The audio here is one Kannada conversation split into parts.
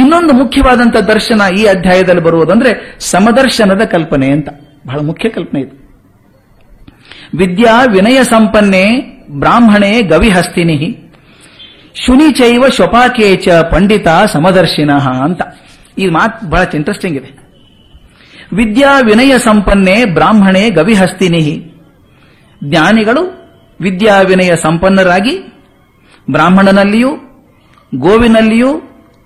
ಇನ್ನೊಂದು ಮುಖ್ಯವಾದಂತ ದರ್ಶನ ಈ ಅಧ್ಯಾಯದಲ್ಲಿ ಬರುವುದಂದ್ರೆ ಸಮದರ್ಶನದ ಕಲ್ಪನೆ ಅಂತ. ಬಹಳ ಮುಖ್ಯ ಕಲ್ಪನೆ ಇದು. ವಿದ್ಯಾ ವಿನಯ ಸಂಪನ್ನೆ ಬ್ರಾಹ್ಮಣೇ ಗವಿಹಸ್ತಿನಿ. ಶುನಿಚೈವ ಶೊಪಾಕೇಚ ಪಂಡಿತ ಸಮದರ್ಶಿನ ಅಂತ. ಈ ಮಾತು ಬಹಳ ಇಂಟ್ರೆಸ್ಟಿಂಗ್ ಇದೆ. ವಿದ್ಯಾ ವಿನಯ ಸಂಪನ್ನೆ ಬ್ರಾಹ್ಮಣೇ ಗವಿಹಸ್ತಿನಿ. ಜ್ಞಾನಿಗಳು ವಿದ್ಯಾ ವಿನಯ ಸಂಪನ್ನರಾಗಿ ಬ್ರಾಹ್ಮಣನಲ್ಲಿಯೂ, ಗೋವಿನಲ್ಲಿಯೂ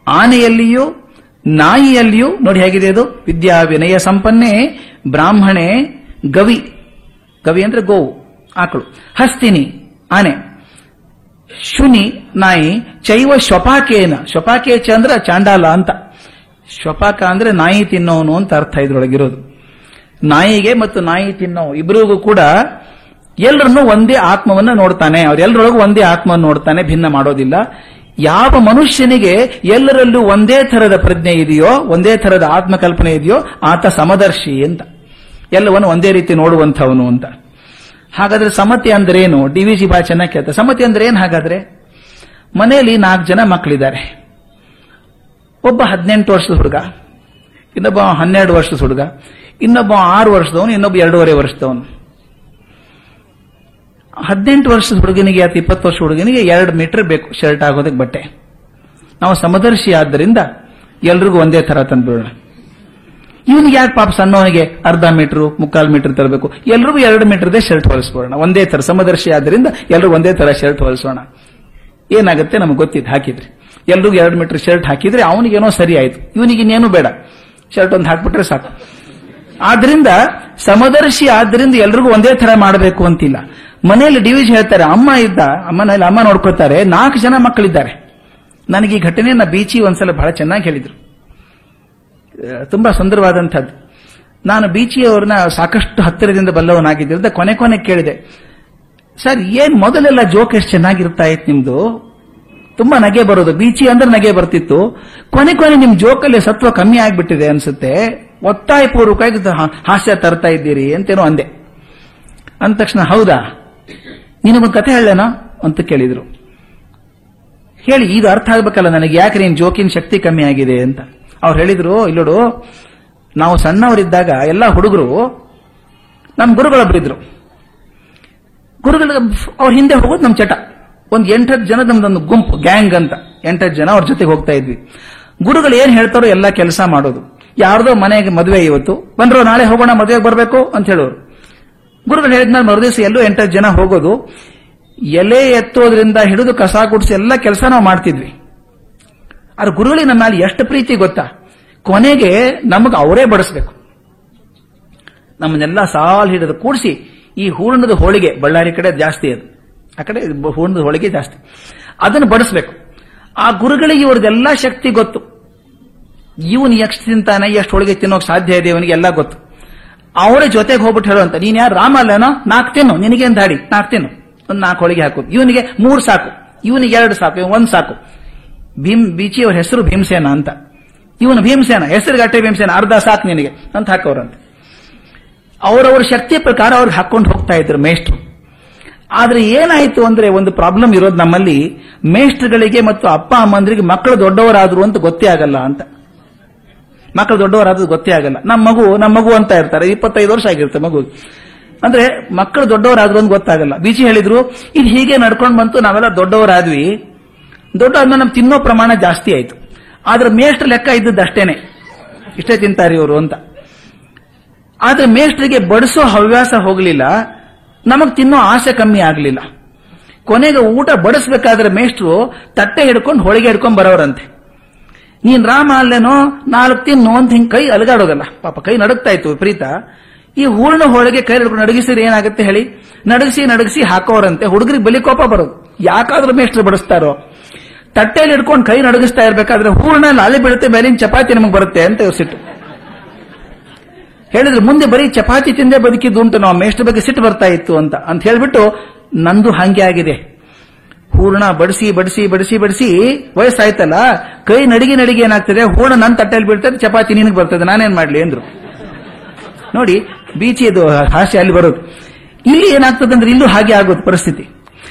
ಆನೆಯಲ್ಲಿಯೂ, ನಾಯಿಯಲ್ಲಿಯೂ, ನೋಡಿ ಹೇಗಿದೆ ಅದು ವಿದ್ಯಾ ವಿನಯ ಸಂಪನ್ನೆ, ಬ್ರಾಹ್ಮಣೆ, ಗವಿ. ಗವಿ ಅಂದ್ರೆ ಗೋವು, ಆಕಳು. ಹಸ್ತಿನಿ, ಆನೆ. ಶುನಿ, ನಾಯಿ. ಚೈವ ಶ್ವಪಾಕೇನ. ಶ್ವಪಾಕೇಚ ಅಂದ್ರೆ ಚಾಂಡಾಲ ಅಂತ. ಶ್ವಪಾಕ ಅಂದ್ರೆ ನಾಯಿ ತಿನ್ನೋನು ಅಂತ ಅರ್ಥ ಇದ್ರೊಳಗಿರೋದು. ನಾಯಿಗೆ ಮತ್ತು ನಾಯಿ ತಿನ್ನೋ ಇಬ್ಬರಿಗೂ ಕೂಡ ಎಲ್ಲರನ್ನೂ ಒಂದೇ ಆತ್ಮವನ್ನ ನೋಡ್ತಾನೆ. ಅವ್ರೆಲ್ಲರೊಳಗೂ ಒಂದೇ ಆತ್ಮವನ್ನು ನೋಡ್ತಾನೆ, ಭಿನ್ನ ಮಾಡೋದಿಲ್ಲ. ಯಾವ ಮನುಷ್ಯನಿಗೆ ಎಲ್ಲರಲ್ಲೂ ಒಂದೇ ಥರದ ಪ್ರಜ್ಞೆ ಇದೆಯೋ, ಒಂದೇ ಥರದ ಆತ್ಮಕಲ್ಪನೆ ಇದೆಯೋ, ಆತ ಸಮದರ್ಶಿ ಅಂತ. ಎಲ್ಲವನ್ನು ಒಂದೇ ರೀತಿ ನೋಡುವಂಥವನು ಅಂತ. ಹಾಗಾದ್ರೆ ಸಮತಿ ಅಂದ್ರೆ ಏನು ಡಿ ವಿ ಜಿ ಬಾ ಚೆನ್ನಾಗಿ ಕೇಳ್ತಾರೆ ಸಮತೆ ಅಂದ್ರೆ ಏನು ಹಾಗಾದ್ರೆ? ಮನೆಯಲ್ಲಿ ನಾಲ್ಕು ಜನ ಮಕ್ಕಳಿದ್ದಾರೆ ಒಬ್ಬ ಹದಿನೆಂಟು ವರ್ಷದ ಹುಡುಗ, ಇನ್ನೊಬ್ಬ ಹನ್ನೆರಡು ವರ್ಷದ ಹುಡುಗ, ಇನ್ನೊಬ್ಬ ಆರು ವರ್ಷದವನು, ಇನ್ನೊಬ್ಬ ಎರಡೂವರೆ ವರ್ಷದವನು. ಹದಿನೆಂಟು ವರ್ಷದ ಹುಡುಗನಿಗೆ ಅಥವಾ ಇಪ್ಪತ್ತು ವರ್ಷ ಹುಡುಗನಿಗೆ ಎರಡು ಮೀಟರ್ ಬೇಕು, ಶರ್ಟ್ ಆಗೋದಕ್ಕೆ ಬಟ್ಟೆ. ನಾವು ಸಮದರ್ಶಿ ಆದ್ದರಿಂದ ಎಲ್ರಿಗೂ ಒಂದೇ ತರ ತಂದ್ಬಿಡೋಣ ಇವನಿಗೆ ಯಾಕೆ ಪಾಪ ಸಣ್ಣವನಿಗೆ ಅರ್ಧ ಮೀಟರ್, ಮುಕ್ಕಾಲು ಮೀಟರ್ ತರಬೇಕು? ಎಲ್ರಿಗೂ ಎರಡು ಮೀಟರ್ದೇ ಶರ್ಟ್ ಹೊಲಿಸ್ಬೋಣ ಒಂದೇ ತರ ಸಮದರ್ಶಿ ಆದ್ದರಿಂದ ಎಲ್ರಿಗೂ ಒಂದೇ ತರ ಶರ್ಟ್ ಹೊಲಿಸೋಣ. ಏನಾಗುತ್ತೆ ನಮಗೆ ಗೊತ್ತಿದ್ದು ಹಾಕಿದ್ರಿ. ಎಲ್ರಿಗೂ ಎರಡು ಮೀಟರ್ ಶರ್ಟ್ ಹಾಕಿದ್ರೆ ಅವನಿಗೇನೋ ಸರಿ ಆಯ್ತು. ಇವನಿಗೆ ಇನ್ನೇನು ಬೇಡ. ಶರ್ಟ್ ಒಂದು ಹಾಕ್ಬಿಟ್ರೆ ಸಾಕು. ಆದ್ರಿಂದ ಸಮದರ್ಶಿ ಆದ್ರಿಂದ ಎಲ್ರಿಗೂ ಒಂದೇ ತರ ಮಾಡಬೇಕು ಅಂತಿಲ್ಲ. ಮನೆಯಲ್ಲಿ ಡಿವಿಜ್ ಹೇಳ್ತಾರೆ, ಅಮ್ಮ ಇದ್ದ ಅಮ್ಮನಲ್ಲಿ ಅಮ್ಮ ನೋಡ್ಕೊತಾರೆ ನಾಲ್ಕು ಜನ ಮಕ್ಕಳಿದ್ದಾರೆ. ನನಗೆ ಈ ಘಟನೆಯನ್ನ ಬೀಚಿ ಒಂದ್ಸಲ ಬಹಳ ಚೆನ್ನಾಗಿ ಹೇಳಿದ್ರು. ತುಂಬಾ ಸುಂದರವಾದಂಥದ್ದು. ನಾನು ಬೀಚಿಯವ್ರನ್ನ ಸಾಕಷ್ಟು ಹತ್ತಿರದಿಂದ ಬಲ್ಲವನಾಗಿದ್ದರಿಂದ ಕೊನೆ ಕೊನೆ ಕೇಳಿದೆ. ಸರ್, ಏನ್ ಮೊದಲೆಲ್ಲ ಜೋಕ್ ಎಷ್ಟು ಚೆನ್ನಾಗಿರ್ತಾ ಇತ್ತು ನಿಮ್ದು? ತುಂಬಾ ನಗೆ ಬರೋದು. ಬೀಚಿ ಅಂದ್ರೆ ನಗೆ ಬರ್ತಿತ್ತು. ಕೊನೆ ಕೊನೆ ನಿಮ್ ಜೋಕಲ್ಲಿ ಸತ್ವ ಕಮ್ಮಿ ಆಗಿಬಿಟ್ಟಿದೆ ಅನ್ಸುತ್ತೆ. ಒತ್ತಾಯ ಪೂರ್ವಕವಾಗಿ ಹಾಸ್ಯ ತರ್ತಾ ಇದ್ದೀರಿ ಅಂತೇನೋ ಅಂದೆ. ಅಂದ ತಕ್ಷಣ, ಹೌದಾ? ನಿನಗೊಂದು ಕಥೆ ಹೇಳೇನ ಅಂತ ಕೇಳಿದ್ರು. ಹೇಳಿ ಇದು ಅರ್ಥ ಆಗ್ಬೇಕಲ್ಲ ನನಗೆ, ಯಾಕೆ ನೀನ್ ಜೋಕಿನ ಶಕ್ತಿ ಕಮ್ಮಿ ಆಗಿದೆ ಅಂತ. ಅವ್ರು ಹೇಳಿದ್ರು ಇಲ್ಲೋಡು ನಾವು ಸಣ್ಣವರಿದ್ದಾಗ ಎಲ್ಲ ಹುಡುಗರು ನಮ್ಮ ಗುರುಗಳೊಬ್ಬರಿದ್ರು ಗುರುಗಳ ಅವ್ರ ಹಿಂದೆ ಹೋಗೋದು ನಮ್ಮ ಚಟ. ಒಂದು ಎಂಟತ್ತು ಜನ ನಮ್ದೊಂದು ಗುಂಪು, ಗ್ಯಾಂಗ್ ಅಂತ. ಎಂಟತ್ತು ಜನ ಅವ್ರ ಜೊತೆಗೆ ಹೋಗ್ತಾ ಇದ್ವಿ. ಗುರುಗಳು ಏನ್ ಹೇಳ್ತಾರೋ ಎಲ್ಲ ಕೆಲಸ ಮಾಡೋದು. ಯಾರ್ದೋ ಮನೆಗೆ ಮದುವೆ ಇವತ್ತು. ಬಂದ್ರು, ನಾಳೆ ಹೋಗೋಣ, ಮದುವೆಗೆ ಬರಬೇಕು ಅಂತ ಹೇಳೋರು. ಗುರುಗಳು ಹೇಳಿದ್ಮೇಲೆ ಮರುದಿವಸ ಎಲ್ಲೂ ಎಂಟತ್ತು ಜನ ಹೋಗೋದು. ಎಲೆ ಎತ್ತೋದ್ರಿಂದ ಹಿಡಿದು ಕಸ ಗುಡಿಸಿ ಎಲ್ಲ ಕೆಲಸ ನಾವು ಮಾಡ್ತಿದ್ವಿ. ಆದ್ರೆ ಗುರುಗಳಿಗೆ ನಮ್ಮ ಮೇಲೆ ಎಷ್ಟು ಪ್ರೀತಿ ಗೊತ್ತಾ? ಕೊನೆಗೆ ನಮಗೆ ಅವರೇ ಬಡಿಸ್ಬೇಕು. ನಮ್ಮನ್ನೆಲ್ಲ ಸಾಲು ಹಿಡಿದು ಕೂಡಿಸಿ ಈ ಹೂರ್ಣದ ಹೋಳಿಗೆ, ಬಳ್ಳಾರಿ ಕಡೆ ಜಾಸ್ತಿ ಅದು. ಆ ಕಡೆ ಹೂರ್ಣದ ಹೋಳಿಗೆ ಜಾಸ್ತಿ. ಅದನ್ನು ಬಡಿಸ್ಬೇಕು. ಆ ಗುರುಗಳಿಗೆ ಇವ್ರದೆಲ್ಲ ಶಕ್ತಿ ಗೊತ್ತು. ಇವನು ಎಷ್ಟು ತಿಂತಾನೆ, ಎಷ್ಟು ಹೋಳಿಗೆ ತಿನ್ನೋಕೆ ಸಾಧ್ಯ ಇದೆ ಇವನಿಗೆ ಎಲ್ಲ ಗೊತ್ತು. ಅವರ ಜೊತೆಗೆ ಹೋಗ್ಬಿಟ್ಟು ಹೇಳುವಂತ ನೀನ್ ಯಾರು? ರಾಮ ಅಲ್ಲೇನೋ? ನಾಲ್ಕು ತಿನ್ನು. ನಿನಗೇನು ದಾಡಿ ನಾಲ್ಕು ತಿನ್ನು. ಒಂದು ನಾಲ್ಕು ಹೋಳಿಗೆ ಹಾಕು. ಇವನಿಗೆ ಮೂರು ಸಾಕು. ಇವನಿಗೆ ಎರಡು ಸಾಕು. ಒಂದು ಒಂದ್ ಸಾಕು. ಭೀಮ್ ಬೀಚಿ ಅವ್ರ ಹೆಸರು ಭೀಮಸೇನ ಅಂತ. ಇವನು ಭೀಮಸೇನ. ಹೆಸರು ಗಟ್ಟೆ ಭೀಮಸೇನ. ಅರ್ಧ ಸಾಕು ನಿನಗೆ ಅಂತ ಹಾಕೋರಂತೆ ಅವರವ್ರ ಶಕ್ತಿ ಪ್ರಕಾರ ಅವ್ರಿಗೆ ಹಾಕೊಂಡು ಹೋಗ್ತಾ ಇದ್ರು ಮೇಷ್ಟ್ರು. ಆದ್ರೆ ಏನಾಯ್ತು ಅಂದ್ರೆ ಒಂದು ಪ್ರಾಬ್ಲಮ್ ಇರೋದು ನಮ್ಮಲ್ಲಿ. ಮೇಷ್ಟ್ರುಗಳಿಗೆ ಮತ್ತು ಅಪ್ಪ, ಅಮ್ಮಂದ್ರಿಗೆ ಮಕ್ಕಳು ದೊಡ್ಡವರಾದ್ರು ಅಂತ ಗೊತ್ತೇ ಆಗಲ್ಲ ಅಂತ. ಮಕ್ಕಳು ದೊಡ್ಡವರಾದದ್ದು ಗೊತ್ತೇ ಆಗಲ್ಲ. ನಮ್ಮ ಮಗು ನಮ್ಮ ಮಗು ಅಂತ ಇರ್ತಾರೆ. ಇಪ್ಪತ್ತೈದು ವರ್ಷ ಆಗಿರುತ್ತೆ ಮಗು. ಅಂದ್ರೆ ಮಕ್ಕಳು ದೊಡ್ಡವರಾದ್ರು ಅಂತ ಗೊತ್ತಾಗಲ್ಲ. ಬೀಚಿ ಹೇಳಿದ್ರು, ಇದು ಹೀಗೆ ನಡ್ಕೊಂಡು ಬಂತು, ನಾವೆಲ್ಲ ದೊಡ್ಡವರಾದ್ವಿ ದೊಡ್ಡವರಾದ್ಮೇಲೆ ನಮ್ ತಿನ್ನೋ ಪ್ರಮಾಣ ಜಾಸ್ತಿ ಆಯ್ತು. ಆದ್ರೆ ಮೇಷ್ಟ್ರ ಲೆಕ್ಕ ಇದ್ದದ್ದು ಅಷ್ಟೇನೆ. ಇಷ್ಟೇ ತಿಂತಾರೆ ಇವರು ಅಂತ. ಆದ್ರೆ ಮೇಷ್ಟ್ರಿಗೆ ಬಡಿಸೋ ಹವ್ಯಾಸ ಹೋಗಲಿಲ್ಲ. ನಮಗ್ ತಿನ್ನೋ ಆಸೆ ಕಮ್ಮಿ ಆಗಲಿಲ್ಲ. ಕೊನೆಗೆ ಊಟ ಬಡಿಸ್ಬೇಕಾದ್ರೆ ಮೇಷ್ಟ್ರು ತಟ್ಟೆ ಹಿಡ್ಕೊಂಡು ಹೋಳಿಗೆ ಹಿಡ್ಕೊಂಡು ಬರೋರಂತೆ. ನೀನ್ ರಾಮ ಅಲ್ಲೇನೋ, ನಾಲ್ಕು ತಿನ್ನು ಅಂತ ಹಿಂಗ್ ಕೈ ಅಲಗಾಡೋದಲ್ಲ. ಪಾಪ ಕೈ ನಡುಗ್ತಾ ಇತ್ತು ವಿಪರೀತ. ಈ ಹೂರ್ಣ ಹೋಳಿಗೆ ಕೈ ನಡಗಿಸಿದ್ರೆ ಏನಾಗುತ್ತೆ ಹೇಳಿ? ನಡಗಿಸಿ ನಡಗಿಸಿ ಹಾಕೋರಂತೆ. ಹುಡುಗರಿಗೆ ಬಲಿ ಕೋಪ ಬರೋದು. ಯಾಕಾದ್ರೂ ಮೇಷ್ಟ್ರು ಬಡಿಸ್ತಾರೋ? ತಟ್ಟೆಯಲ್ಲಿ ಹಿಡ್ಕೊಂಡು ಕೈ ನಡಗಿಸ್ತಾ ಇರ್ಬೇಕಾದ್ರೆ ಹೂರ್ಣ ಲಾಲಿ ಬೀಳುತ್ತೆ, ಮೇಲಿನ ಚಪಾತಿ ನಮಗೆ ಬರುತ್ತೆ ಅಂತ ಯೋಸಿಟ್ಟು ಹೇಳಿದ್ರೆ, ಮುಂದೆ ಬರೀ ಚಪಾತಿ ತಿಂದೇ ಬದುಕಿದ್ದು ಉಂಟು, ನಾವು ಮೇಷ್ಟ್ರ ಬಗ್ಗೆ ಸಿಟ್ಟು ಬರ್ತಾ ಇತ್ತು ಅಂತ. ಅಂತ ಹೇಳ್ಬಿಟ್ಟು ನಂದು ಹಂಗೆ ಆಗಿದೆ. ಹೂರ್ಣ ಬಡಿಸಿ ಬಡಿಸಿ ಬಡಿಸಿ ಬಡಿಸಿ ವಯಸ್ಸಾಯ್ತಲ್ಲ? ಕೈ ನಡಿಗೆ ನಡಿಗೆ ಏನಾಗ್ತದೆ? ಹೂರ್ಣ ನನ್ನ ತಟ್ಟೆಯಲ್ಲಿ ಬೀಳ್ತದೆ, ಚಪಾತಿ ನಿನಗೆ ಬರ್ತದೆ, ನಾನೇನ್ ಮಾಡ್ಲಿ ಅಂದ್ರು. ನೋಡಿ ಬೀಚಿದು ಹಾಸ್ಯ ಅಲ್ಲಿ ಬರೋದು. ಇಲ್ಲಿ ಏನಾಗ್ತದೆ ಅಂದ್ರೆ ಇಲ್ಲೂ ಹಾಗೆ ಆಗೋದು ಪರಿಸ್ಥಿತಿ.